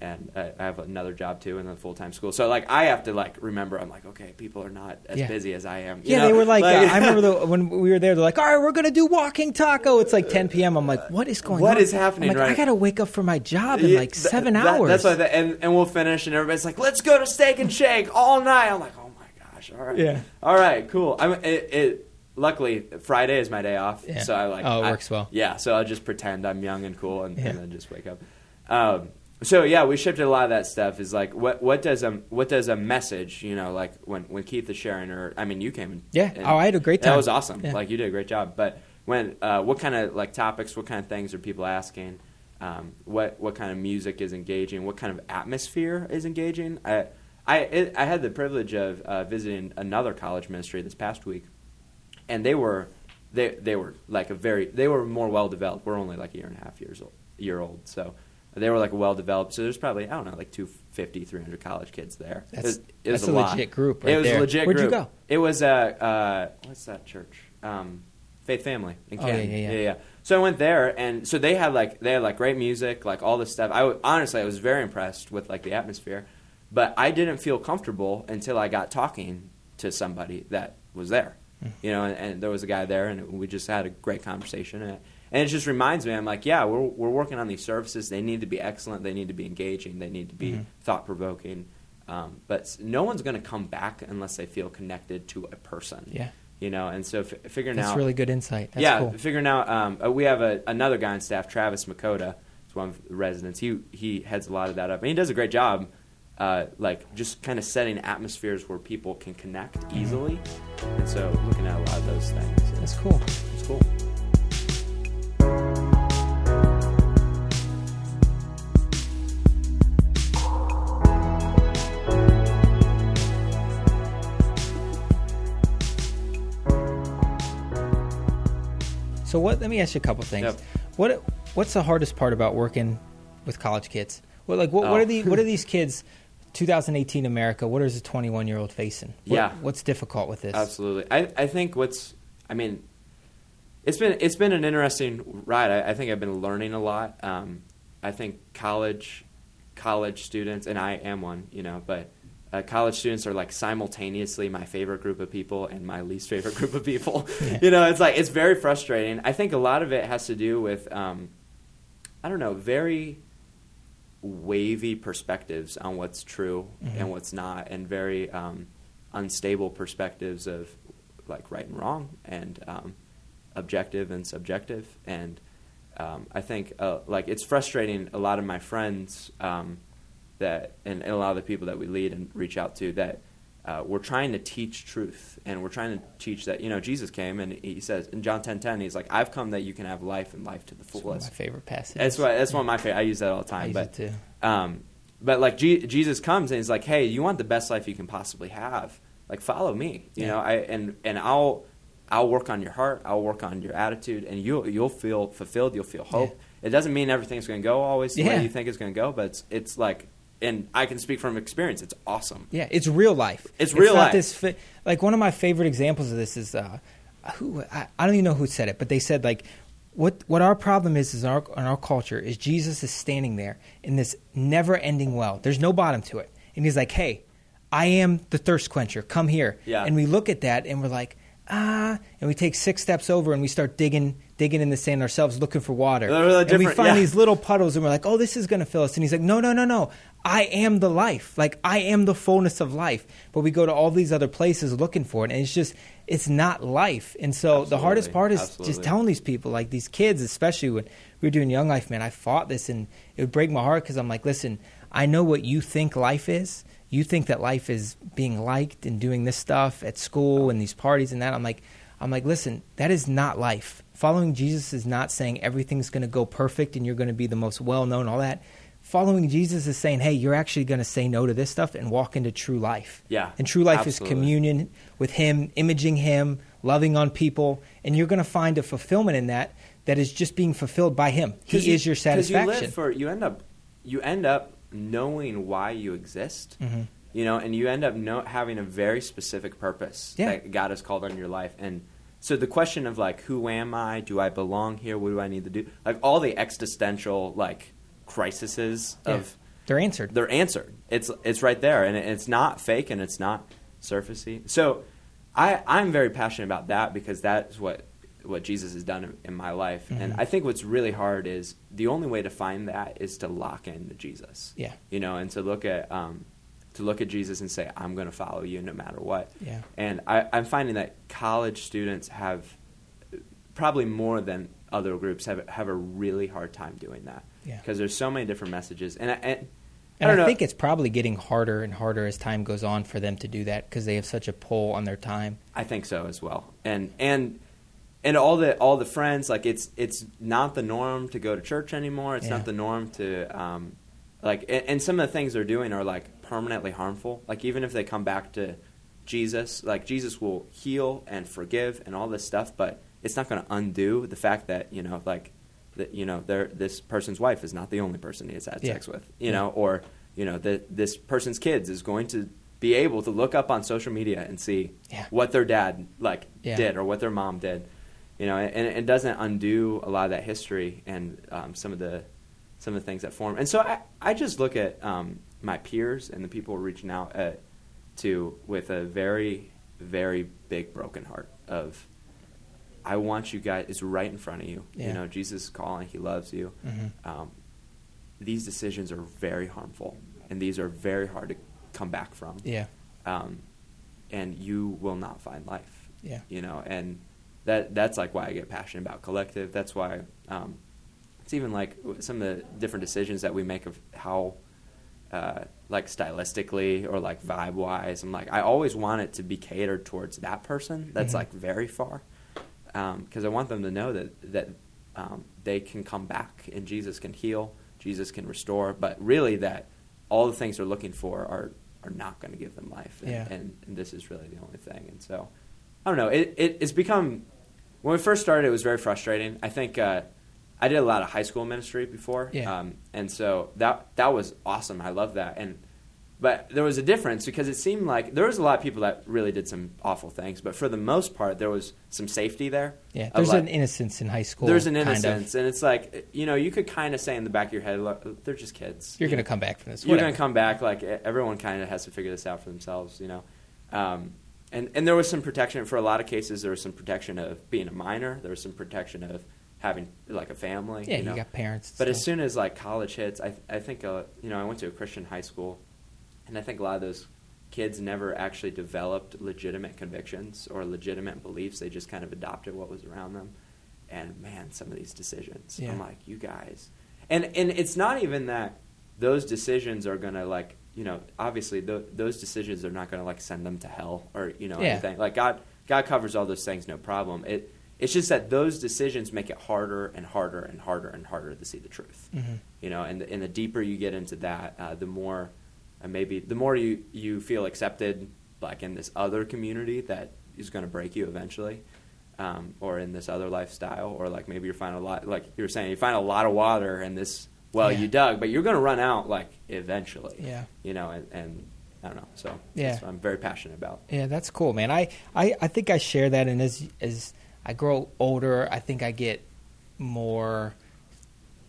and I, I have another job too in a full time school. So like I have to like remember I'm like okay people are not as Yeah. busy as I am. you Yeah, know? they were like, uh, I remember the, when we were there, they're like, all right, we're going to do walking taco. It's like 10 p.m. I'm like, what is going What on? is happening I'm like, I got to wake up for my job in like seven that- hours. That's why, and and we'll finish, and everybody's like, "Let's go to Steak and Shake all night." I'm like, "Oh my gosh, all right, Yeah. all right, cool." I mean, it, it luckily Friday is my day off, Yeah. so I like. Oh, it I- works well. Yeah, so I'll just pretend I'm young and cool, and, Yeah. and then just wake up. Um, so yeah, we shifted a lot of that stuff. Is like, what what does a what does a message? You know, like when when Keith is sharing, or I mean, you came. And, Yeah. and Oh, I had a great time. That was awesome. Yeah. Like you did a great job. But when uh, what kind of like topics, what kind of things are people asking? Um, what what kind of music is engaging? What kind of atmosphere is engaging? I I it, I had the privilege of uh, visiting another college ministry this past week, and they were they they were like a very they were more well developed. We're only like a year and a half years old, year old, so they were like well developed. So there's probably I don't know like 250, 300 college kids there. That's- it was, it was that's a lot. legit group right it was there. a legit Where'd you go? It was uh, uh what's that church? Um, Faith Family in Oh, yeah, Canton. yeah, yeah. So I went there, and so they had like they had like great music, like all this stuff. I w- honestly I was very impressed with like the atmosphere, but I didn't feel comfortable until I got talking to somebody that was there. Hmm. You know, and, and there was a guy there, and we just had a great conversation. And, and it just reminds me, I'm like, yeah, we're we're working on these services. They need to be excellent. They need to be engaging. They need to be Mhm. thought provoking. Um, but no one's going to come back unless they feel connected to a person. Yeah. You know, and so f- figuring That's out that's really good insight. That's yeah, cool. figuring out. Um, uh, we have a, another guy on staff, Travis Makota. He's one of the residents. He he heads a lot of that up, and he does a great job. Uh, like just kind of setting atmospheres where people can connect Mm-hmm. easily, and so looking at a lot of those things. That's cool. It's cool. So what? Let me ask you a couple things. Yep. What What's the hardest part about working with college kids? What like what, what Oh. are the what are these kids? 2018 America. What is a 21 year old facing? What, Yeah. What's difficult with this? Absolutely. I, I think what's I mean, it's been it's been an interesting ride. I, I think I've been learning a lot. Um, I think college college students, and I am one, you know, but uh, college students are like simultaneously my favorite group of people and my least favorite group of people. Yeah. You know, it's like it's very frustrating. I think a lot of it has to do with um, I don't know, very wavy perspectives on what's true Mhm. and what's not, and very um, unstable perspectives of like right and wrong, and um, objective and subjective. And um, I think uh, like it's frustrating. A lot of my friends um, that, and, and a lot of the people that we lead and reach out to that. Uh, we're trying to teach truth, and we're trying to teach that you know Jesus came and he says in John ten ten he's like I've come that you can have life and life to the It's one of fullest. my favorite passage That's why that's one of my favorite. I use that all the time. But um, but like G- Jesus comes and he's like, "Hey, you want the best life you can possibly have? Like, follow me. You Yeah. know, I and and I'll I'll work on your heart. I'll work on your attitude, and you'll you'll feel fulfilled. You'll feel hope. It doesn't mean everything's going to go always the Yeah. way you think it's going to go, but it's it's like, and I can speak from experience. It's awesome. Yeah, it's real life. It's real not life. This fi- like one of my favorite examples of this is uh, who I, I don't even know who said it, but they said like what what our problem is is our in our culture is Jesus is standing there in this never ending well. There's no bottom to it, and he's like, "Hey, I am the thirst quencher. Come here." Yeah. And we look at that and we're like, ah, and we take six steps over and we start digging digging in the sand ourselves looking for water. Really and we find yeah. these little puddles and we're like, oh, this is going to fill us. And he's like, no, no, no, no. I am the life. Like, I am the fullness of life. But we go to all these other places looking for it. And it's just, it's not life. And so the hardest part is just telling these people, like these kids, especially when we were doing Young Life, man, I fought this and it would break my heart because I'm like, listen, I know what you think life is. You think that life is being liked and doing this stuff at school and these parties and that. I'm like, I'm like, listen, that is not life. Following Jesus is not saying everything's going to go perfect and you're going to be the most well known, all that. Following Jesus is saying, hey, you're actually going to say no to this stuff and walk into true life. Yeah, And true life absolutely. is communion with Him, imaging Him, loving on people. And you're going to find a fulfillment in that that is just being fulfilled by Him. He you- is your satisfaction. You for you end up you end up knowing why you exist. Mhm. You know, and you end up know, having a very specific purpose Yeah. that God has called on your life. And so the question of like, who am I? Do I belong here? What do I need to do? Like all the existential like crises Yeah. of They're answered. they're answered. It's it's right there, and it's not fake, and it's not surfacey. So, I I'm very passionate about that because that's what what Jesus has done in, in my life, and Mhm. I think what's really hard is the only way to find that is to lock in into Jesus. Yeah. you know, and to look at um, to look at Jesus and say, I'm going to follow you no matter what. Yeah. And I, I'm finding that college students have probably more than other groups have have a really hard time doing that. Yeah. Because there's so many different messages, and I, and, I And I, think it's probably getting harder and harder as time goes on for them to do that because they have such a pull on their time. I think so as well. And and and all the all the friends like it's it's not the norm to go to church anymore. It's Yeah. not the norm to um like and, and some of the things they're doing are like permanently harmful. Like even if they come back to Jesus, like Jesus will heal and forgive and all this stuff, but it's not going to undo the fact that you know like that you know this person's wife is not the only person he has had Yeah. sex with. You Yeah. know, or you know that this person's kids is going to be able to look up on social media and see Yeah. what their dad like did or what their mom did you know and it doesn't undo a lot of that history and um, some of the some of the things that form and so i, I just look at um, my peers and the people reaching out at, to with a very very big broken heart of i want you guys it's right in front of you Yeah. you know jesus is calling he loves you Mhm. um, these decisions are very harmful and these are very hard to come back from Yeah. um, and you will not find life. Yeah. You know, and that that's like why I get passionate about collective. That's why um, it's even like some of the different decisions that we make of how uh, like stylistically or like vibe wise. I'm like I always want it to be catered towards that person that's Mhm. like very far because I want them to know that that um, they can come back and Jesus can heal, Jesus can restore, but really that all the things they're looking for are are not going to give them life, and, Yeah. and, and this is really the only thing. And so I don't know. It, it it's become when we first started, it was very frustrating. I think uh, I did a lot of high school ministry before, Yeah. um, and so that that was awesome. I love that, and but there was a difference because it seemed like there was a lot of people that really did some awful things, but for the most part, there was some safety there. Yeah, there's like- an innocence in high school. there's an innocence, and it's like you know you could kind of say in the back of your head, look, they're just kids. You're You going know? to come back from this. you're whatever. to come back. Like everyone kind of has to figure this out for themselves, you know. Um, and and there was some protection for a lot of cases. There was some protection of being a minor. There was some protection of having like a family. Yeah, you, you, got parents. But as soon as like college hits, I I think uh, you know I went to a Christian high school, and I think a lot of those kids never actually developed legitimate convictions or legitimate beliefs. They just kind of adopted what was around them. And man, some of these decisions, Yeah. I'm like, you guys, and and it's not even that those decisions are gonna like you know obviously th- those decisions are not gonna like send them to hell or you know Yeah. anything like God God covers all those things no problem. It it's just that those decisions make it harder and harder and harder and harder to see the truth Mhm. you know and, and the deeper you get into that uh, the more uh, maybe the more you, you feel accepted like in this other community that is going to break you eventually um, or in this other lifestyle or like maybe you're finding a lot like you were saying you find a lot of water in this well Yeah. you dug but you're going to run out like eventually Yeah. you know and, and i don't know so Yeah. that's what i'm very passionate about Yeah, that's cool, man. I, I, I think I share that, and as as I grow older, I think I get more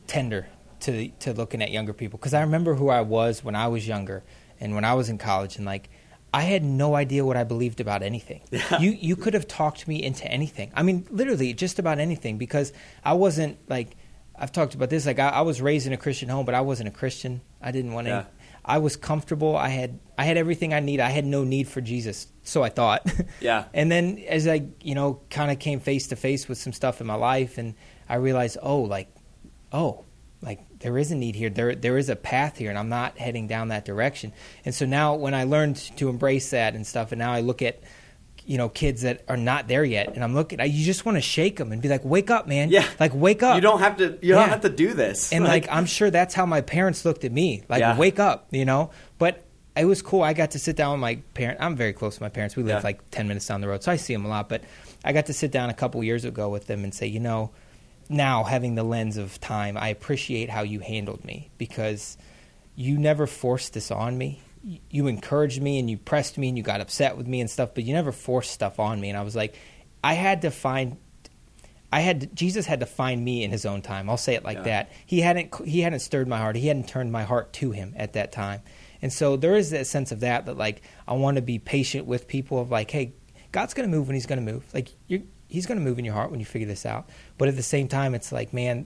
tender to to looking at younger people because I remember who I was when I was younger and when I was in college, and like I had no idea what I believed about anything. Yeah. You you could have talked me into anything. I mean, literally just about anything because I wasn't like I've talked about this. Like I, I was raised in a Christian home, but I wasn't a Christian. I didn't want to. Yeah. I was comfortable. I had I had everything I need. I had no need for Jesus, so I thought. Yeah. and then as I you know kind of came face to face with some stuff in my life, and I realized, oh, like, oh, like there is a need here. There there is a path here, and I'm not heading down that direction. And so now when I learned to embrace that and stuff, and now I look at you know kids that are not there yet, and I'm looking, I, you just want to shake them and be like, wake up, man. Yeah. like wake up. you don't have to you Yeah. don't have to do this And like, I'm sure that's how my parents looked at me. Like Yeah. wake up, you know. But it was cool. I got to sit down with my parent. I'm very close to my parents. We live Yeah. like ten minutes down the road, so I see them a lot. But I got to sit down a couple years ago with them and say, you know, now having the lens of time, I appreciate how you handled me because you never forced this on me. You- encouraged me and you pressed me and you got upset with me and stuff, but you never forced stuff on me. And I was like, I had to find I had Jesus had to find me in his own time. I'll say it like Yeah. that. He hadn't he hadn't stirred my heart. He hadn't turned my heart to him at that time. And so there is that sense of that that like I want to be patient with people of like, hey, God's going to move when He's going to move. Like you, He's going to move in your heart when you figure this out. But at the same time, it's like, man,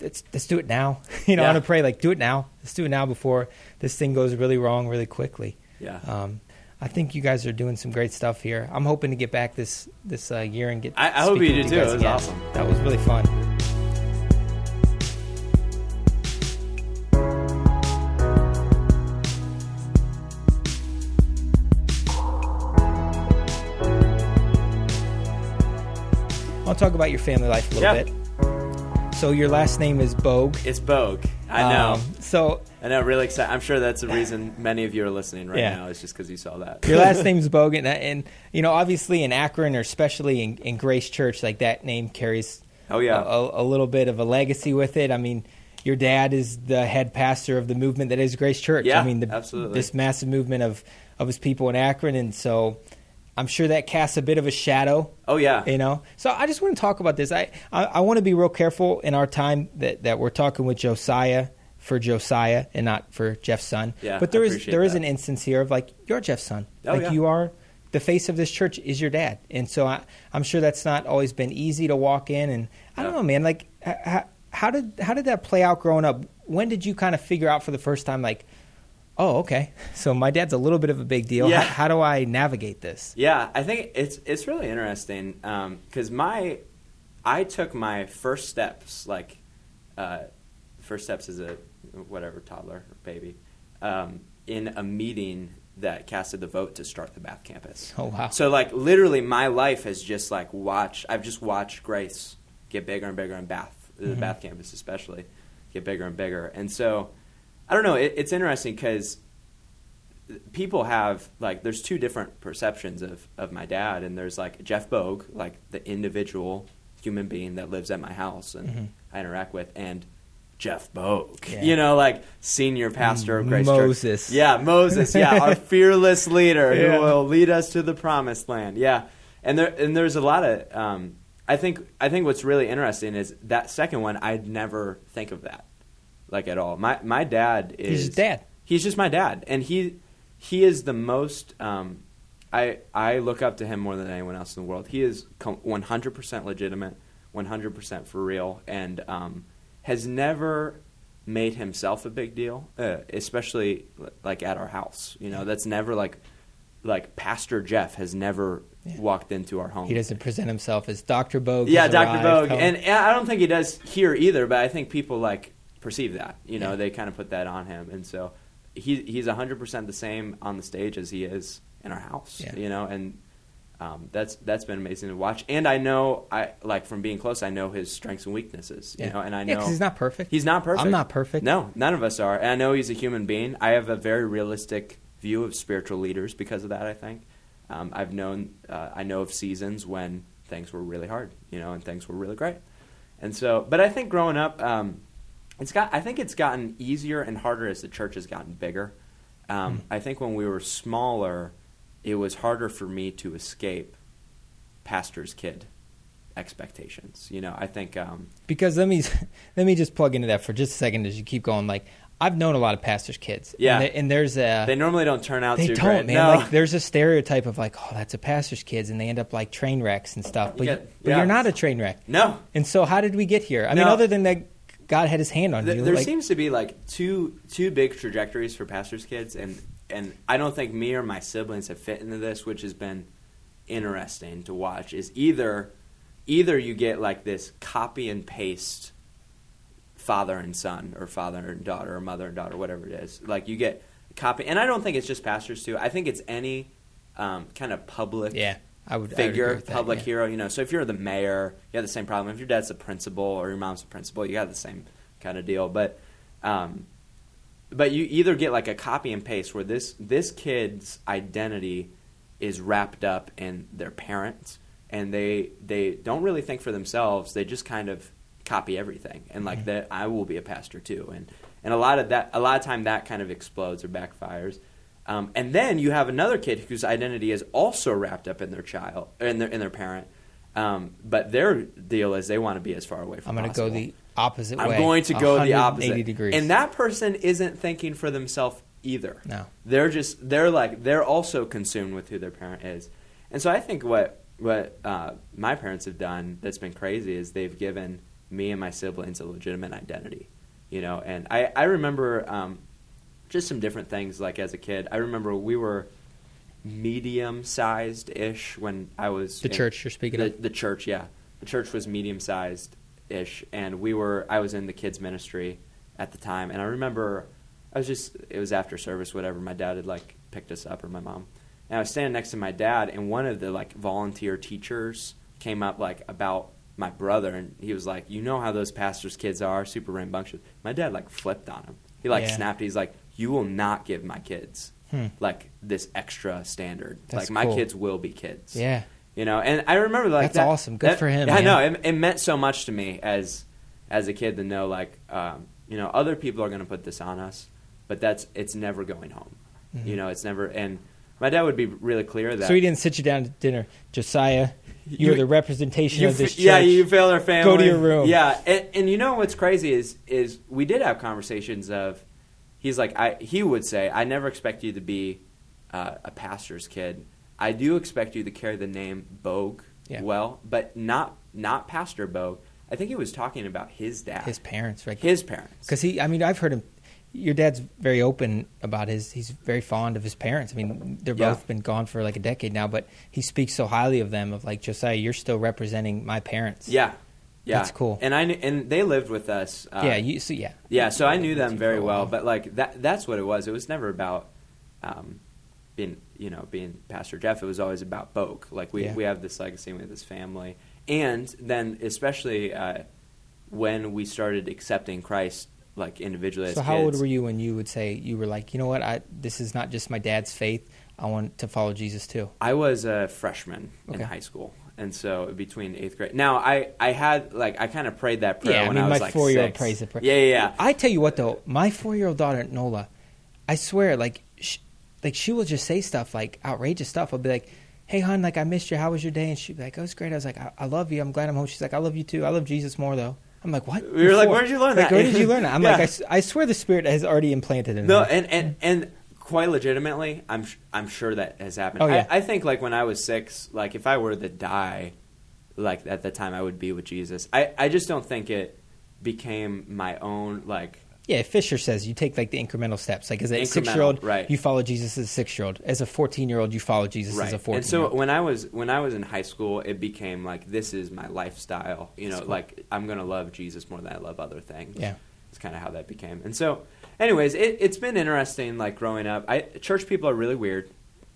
let's let's do it now. you know, I Yeah. want to pray like, do it now. Let's do it now before this thing goes really wrong really quickly. yeah Um, I think you guys are doing some great stuff here. I'm hoping to get back this this uh, year and get. I- I hope you do too. It was again. awesome. That was really fun. Talk about your family life a little Yeah. bit. So your last name is Bogue. it's Bogue. I know. Um, so I know, really excited. I'm sure that's the reason many of you are listening right Yeah. now. Is just because you saw that. your last name's Bogue, and, and you know, obviously in Akron or especially in, in Grace Church, like that name carries Oh yeah. a, a little bit of a legacy with it. I mean, your dad is the head pastor of the movement that is Grace Church. Yeah, I mean, the, absolutely. this massive movement of of his people in Akron, and so I'm sure that casts a bit of a shadow. oh yeah. You know, so I just want to talk about this. I I, I want to be real careful in our time that that we're talking with Josiah for Josiah and not for Jeff's son. Yeah, but there is there is an instance here of like you're Jeff's son. Oh, like yeah. you are the face of this church is your dad, and so I, I'm sure that's not always been easy to walk in. And I don't Yeah. know, man. Like how, how did how did that play out growing up? When did you kind of figure out for the first time, like, oh, okay, so my dad's a little bit of a big deal. Yeah. How, how do I navigate this? Yeah, I think it's it's really interesting because my I took my first steps like uh, first steps as a whatever toddler or baby um, in a meeting that casted the vote to start the Bath campus. Oh wow. So like literally, my life has just like watched. I've just watched Grace get bigger and bigger in Bath, the Mhm. Bath campus especially, get bigger and bigger. And so, I don't know. It, it's interesting because people have like there's two different perceptions of of my dad, and there's like Jeff Bogue, like the individual human being that lives at my house and Mhm. I interact with, and Jeff Bogue, Yeah. you know, like senior pastor of Grace Moses. Church. Yeah, Moses. Yeah, our fearless leader Yeah. who will lead us to the promised land. Yeah, and there and there's a lot of. Um, I think I think what's really interesting is that second one. I'd never think of that, like at all. My my dad is He's dad. He's just my dad, and he he is the most. Um, I I look up to him more than anyone else in the world. He is one hundred percent legitimate, one hundred percent for real, and um, has never made himself a big deal, uh, especially like at our house. You know, that's never like like Pastor Jeff has never Yeah. walked into our home. He doesn't present himself as Dr. Bogue. Yeah, Vogue, come- and, and I don't think he does here either. But I think people like perceive that. You know, Yeah. they kind of put that on him, and so he he's hundred percent the same on the stage as he is in our house. Yeah. You know, and um, that's that's been amazing to watch. And I know, I like from being close, I know his strengths and weaknesses. You yeah. know, and I Yeah, he's not perfect. He's not perfect. I'm not perfect. No, none of us are. And I know he's a human being. I have a very realistic view of spiritual leaders because of that. I think um, I've known. Uh, I know of seasons when things were really hard, you know, and things were really great. And so, but I think growing up, um, it's got. I think it's gotten easier and harder as the church has gotten bigger. Um, Mm. I think when we were smaller, it was harder for me to escape pastor's kid expectations. You know, I think. Um, Because let me let me just plug into that for just a second as you keep going. Like I've known a lot of pastors' kids. Yeah. and, they- and there's a they normally don't turn out they don't great. man. No. Like there's a stereotype of like oh that's a pastor's kids and they end up like train wrecks and stuff. But, Yeah, but yeah. you're not a train wreck. no, And so how did we get here? I mean, other than that, God had His hand on Th- you. there like, seems to be like two two big trajectories for pastors' kids, and and I don't think me or my siblings have fit into this, which has been interesting to watch. Is either either you get like this copy and paste father and son, or father and daughter, or mother and daughter, whatever it is. Like you get copy, and I don't think it's just pastors too. I think it's any um, kind of public yeah, I would I would agree figure, with that, public yeah. hero. You know, so if you're the mayor, you have the same problem. If your dad's the principal or your mom's the principal, you got the same kind of deal. But, um, but you either get like a copy and paste where this this kid's identity is wrapped up in their parents, and they they don't really think for themselves. They just kind of copy everything, and like Mhm. that, I will be a pastor too, and and a lot of that, a lot of time that kind of explodes or backfires. Um, and then you have another kid whose identity is also wrapped up in their child, in their in their parent. Um, but their deal is they want to be as far away from. I'm going to go the opposite way. I'm going to go the 180 opposite. degrees. And that person isn't thinking for themselves either. no, They're just they're like they're also consumed with who their parent is. And so I think what what uh, my parents have done that's been crazy is they've given me and my siblings a legitimate identity. You know, and I I remember um, just some different things like as a kid. I remember we were medium sized ish when I was the in- church you're speaking the, of. the church, yeah. The church was medium sized ish, and we were. I was in the kids ministry at the time, and I remember I was just. It was after service, whatever. My dad had like picked us up, or my mom, and I was standing next to my dad, and one of the like volunteer teachers came up like about my brother, and he was like, "You know how those pastors' kids are, super rambunctious." My dad like flipped on him. He like Yeah. snapped. He's like, "You will not give my kids." Hmm. Like this extra standard, That's like my cool. kids will be kids. Yeah, You know, and I remember like That's that- awesome. Good that- for him, Yeah, I know it, it meant so much to me as as a kid to know like um, you know other people are going to put this on us, but that's it's never going home. Mhm. You know, it's never. And my dad would be really clear that so he didn't sit you down to dinner, Josiah. You- You're the representation you of this church. yeah, you failed our family. Go to your room. Yeah, and, and you know what's crazy is is we did have conversations of he's like I he would say I never expect you to be uh, a pastor's kid. I do expect you to carry the name Bogue Yeah. well, but not not Pastor Bogue. I think he was talking about his dad, his parents, right? his parents. Because he, I mean, I've heard him. Your dad's very open about his. He's very fond of his parents. I mean, they're Yeah. both been gone for like a decade now, but he speaks so highly of them. Of like Josiah, you're still representing my parents. Yeah, Yeah, That's cool. And I kn- and they lived with us. Uh, yeah, you so yeah. yeah. So I knew them very well. But like that, that's what it was. It was never about um, being, you know, being Pastor Jeff. It was always about Bogue. Like we Yeah. we have this legacy with this family, and then especially uh, when we started accepting Christ, like individually So as how old kids. were you when you would say you were like, you know what, I this is not just my dad's faith. I want to follow Jesus too. I was a freshman in high school, and so between eighth grade. Now I I had like I kind of prayed that prayer Yeah, I when mean, I was my like four-year-old six. prays the prayer. Yeah, yeah, yeah. I tell you what though, my four year old daughter Nola, I swear, like, sh- like she will just say stuff like outrageous stuff. I'll be like, "Hey, hon, like I missed you. How was your day?" And she'd be like, "Oh, it's great." I was like, I-, "I love you. I'm glad I'm home." She's like, "I love you too. I love Jesus more though." I'm like, "What?" We were like, "Where'd you learn Like, that?" Where did you learn that? I'm Yeah. like, I swear the Spirit has already implanted in No, her. and, and and quite legitimately, I'm I'm sure that has happened. Oh, yeah. I, I think like when I was six, like if I were to die, like at the time I would be with Jesus. I I just don't think it became my own like Yeah, Fisher says you take like the incremental steps. Like as a six year old, right. you follow Jesus as a six year old. As a fourteen year old, you follow Jesus right. as a fourteen. and so when I was when I was in high school, it became like this is my lifestyle. You know, cool. like I'm gonna love Jesus more than I love other things. yeah, It's kind of how that became. And so, anyways, it, it's been interesting. Like growing up, I church people are really weird.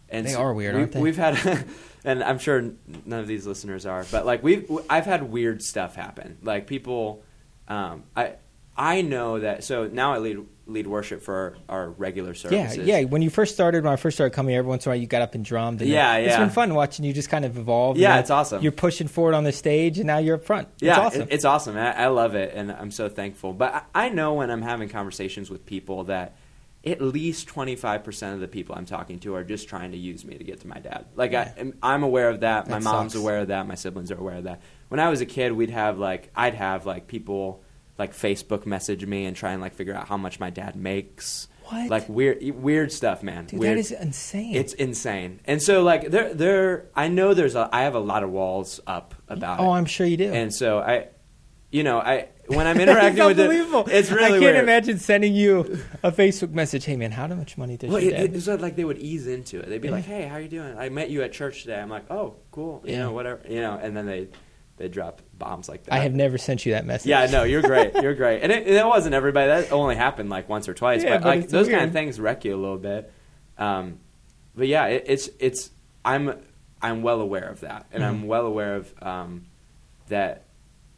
And They so are weird, we, aren't they? We've had, and I'm sure none of these listeners are, but like we've I've had weird stuff happen. Like people, um, I I know that. So now I lead lead worship for our, our regular services. yeah. yeah. When you first started, when I first started coming, every once in a while you got up and drummed. And Yeah, it, yeah. been fun watching you just kind of evolve. Yeah, and it's awesome. You're pushing forward on the stage, and now you're up front. It's yeah, awesome. it- it's awesome. I, I love it, and I'm so thankful. But I, I know when I'm having conversations with people that at least 25% of the people I'm talking to are just trying to use me to get to my dad. Like Yeah. I, am- I'm aware of that. My mom's sucks. aware of that. My siblings are aware of that. When I was a kid, we'd have like I'd have like people like Facebook message me and try and like figure out how much my dad makes. What? Like weird, weird stuff, man. Dude, weird. that is insane. It's insane. And so like there, there. I know there's a. I have a lot of walls up about. oh, it. I'm sure you do. And so I, you know, I when I'm interacting with it, it's really I can't weird. imagine sending you a Facebook message. Hey, man, how much money did Well, your it, it's like they would ease into it. They'd be Yeah. like, "Hey, how are you doing? I met you at church today." I'm like, "Oh, cool." You Yeah. know, whatever. You know, and then they they drop bombs like that. I have never sent you that message. Yeah, no, you're great. You're great. And it, it wasn't everybody. That only happened like once or twice. Yeah, but, but like those kind of things wreck you a little bit. Um, but yeah, it, it's it's I'm I'm well aware of that, and Mhm. I'm well aware of um, that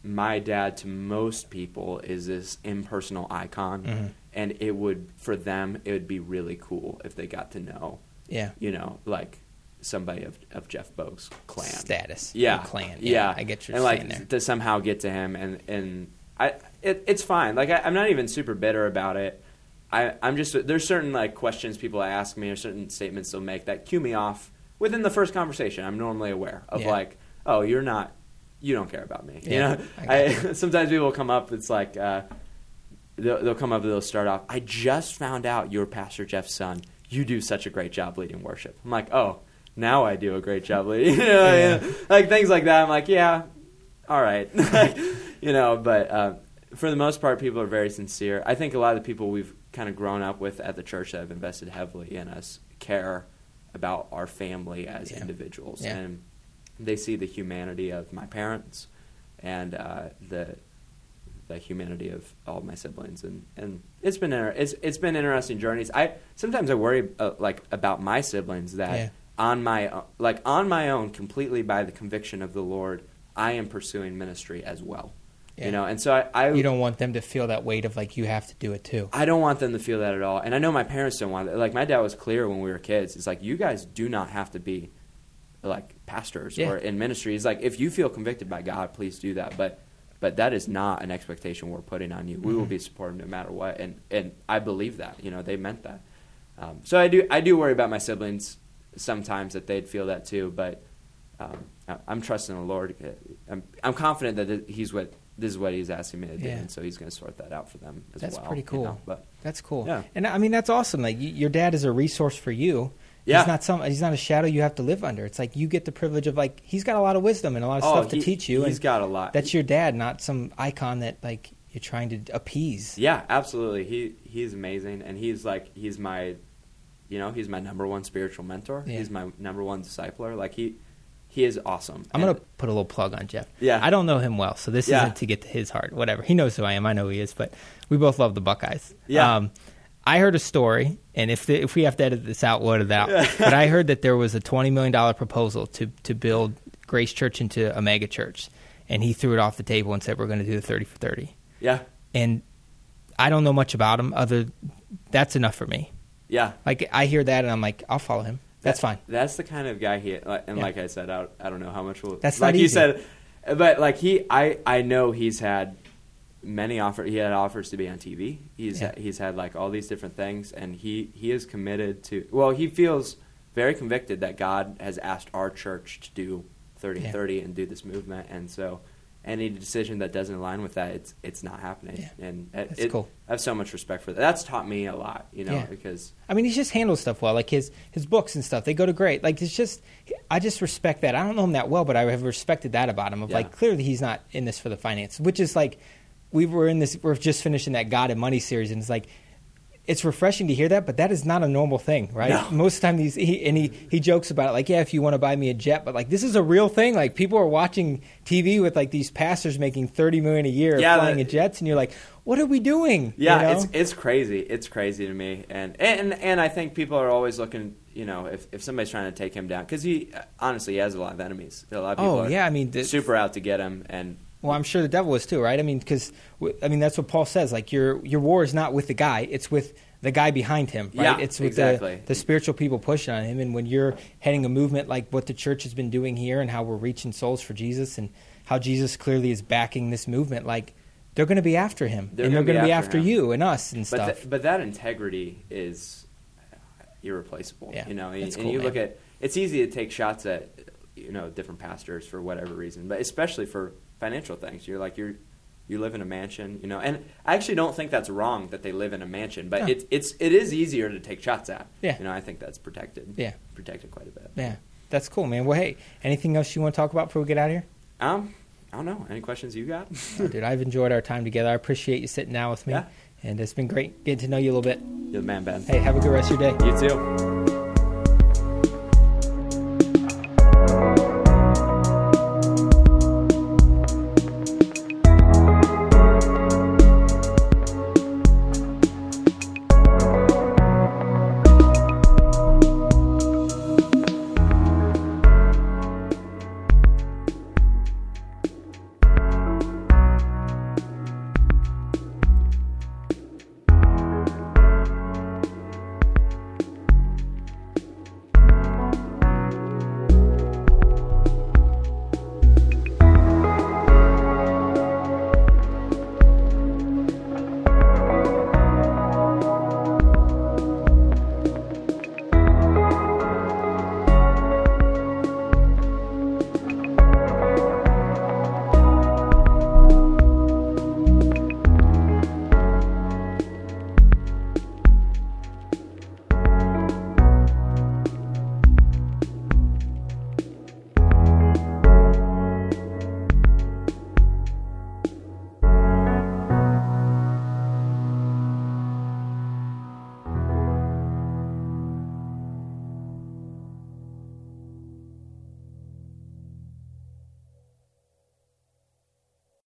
my dad to most people is this impersonal icon, Mhm. and it would for them it would be really cool if they got to know Yeah. you know like somebody of of Jeff Bogue's clan Status. yeah, clan. yeah. I get your and like there. to somehow get to him, and and I it, it's fine. Like I, I'm not even super bitter about it. I I'm just there's certain like questions people ask me or certain statements they'll make that cue me off within the first conversation. I'm normally aware of Yeah. like, oh, you're not, you don't care about me. You know, I I, sometimes people will come up. It's like. Uh, They'll, they'll come up and they'll start off. I just found out you're Pastor Jeff's son. You do such a great job leading worship. I'm like, oh, now I do a great job leading. You know, Yeah. yeah. like things like that. I'm like, yeah, all right, you know. But uh, for the most part, people are very sincere. I think a lot of the people we've kind of grown up with at the church that have invested heavily in us care about our family as Yeah. individuals, Yeah. and they see the humanity of my parents and uh, the the humanity of all my siblings, and, and it's been inter- it's it's been interesting journeys. I sometimes I worry uh, like about my siblings that. On my o- like on my own, completely by the conviction of the Lord, I am pursuing ministry as well. Yeah. You know, and so I, I You don't want them to feel that weight of like you have to do it too. I don't want them to feel that at all. And I know my parents don't want it. Like my dad was clear when we were kids. It's like you guys do not have to be like pastors Yeah. or in ministry. It's like if you feel convicted by God, please do that. But but that is not an expectation we're putting on you. We will Mhm. be supportive no matter what. And and I believe that. You know, they meant that. Um, so I do I do worry about my siblings sometimes that they'd feel that too. But um, I'm trusting the Lord. I'm I'm confident that He's what this is what He's asking me to do, Yeah. and so He's going to sort that out for them as That's well. pretty you cool. know? But That's cool. Yeah. And I mean that's awesome. Like y- your dad is a resource for you. Yeah. He's not some he's not a shadow you have to live under. It's like you get the privilege of like he's got a lot of wisdom and a lot of stuff to Oh, teach you He's got a lot. that's your dad, not some icon that like you're trying to appease. yeah, absolutely. He he's amazing, and he's like he's my, you know, he's my number one spiritual mentor. Yeah. He's my number one discipler. Like he he is awesome. I'm And- gonna put a little plug on Jeff. Yeah. I don't know him well, so this Yeah. isn't to get to his heart. Whatever. He knows who I am. I know who he is, but we both love the Buckeyes. Yeah. Um, I heard a story, and if the, if we have to edit this out, we'll edit it out. but I heard that there was a twenty million dollar proposal to to build Grace Church into a mega church, and he threw it off the table and said we're going to do the thirty for thirty. yeah, And I don't know much about him. Other that's enough for me. Yeah. Like I hear that, and I'm like, I'll follow him. That's That- fine. That's the kind of guy he. And Yeah. like I said, I, I don't know how much will. That's like not you easy. said, but like he, I I know he's had many offers. He had offers to be on TV. He's Yeah. he's had like all these different things, and he he is committed to. Well, he feels very convicted that God has asked our church to do thirty Yeah. thirty and do this movement, and so. Any decision that doesn't align with that, it's it's not happening. Yeah. And it, That's it- cool. I have so much respect for that. That's taught me a lot, you know, Yeah. because I mean, he just handles stuff well. Like his his books and stuff, they go to great. Like it's just, I just respect that. I don't know him that well, but I have respected that about him. Of Yeah. like, clearly he's not in this for the finance, which is like, we were in this. We're just finishing that God and Money series, and it's like. It's refreshing to hear that, but that is not a normal thing, right? No. Most of the time, these he, and he he jokes about it, like, yeah, if you want to buy me a jet, but like this is a real thing. Like people are watching TV with like these pastors making thirty million a year Yeah, flying that- jets, and you're like, what are we doing? Yeah, You know? it's it's crazy. It's crazy to me, and and and I think people are always looking. You know, if if somebody's trying to take him down, because he honestly he has a lot of enemies. A lot of oh, people Oh, are yeah, I mean, the- super out to get him, and Well, I'm sure the devil is too, right? I mean, because I mean that's what Paul says. Like your your war is not with the guy; it's with the guy behind him, right? Yeah, it's with exactly. the, the spiritual people pushing on him. And when you're heading a movement like what the church has been doing here, and how we're reaching souls for Jesus, and how Jesus clearly is backing this movement, like they're going to be after him, They're and they're going to be after him. you and us and but stuff. th- but that integrity is irreplaceable. Yeah, you know, and, that's and cool, you look at it's easy to take shots at you know different pastors for whatever reason, but especially for financial things. You're like you're you live in a mansion, you know, and I actually don't think that's wrong that they live in a mansion, but No. it's it's it is easier to take shots at. Yeah. you know, I think that's protected. Yeah. protected quite a bit. yeah, that's cool, man. Well, hey, anything else you want to talk about before we get out of here? Um, I don't know. Any questions you got? Oh, dude, I've enjoyed our time together. I appreciate you sitting down with me, Yeah. and it's been great getting to know you a little bit. You're the man, Ben. Hey, have a good rest of your day. You too.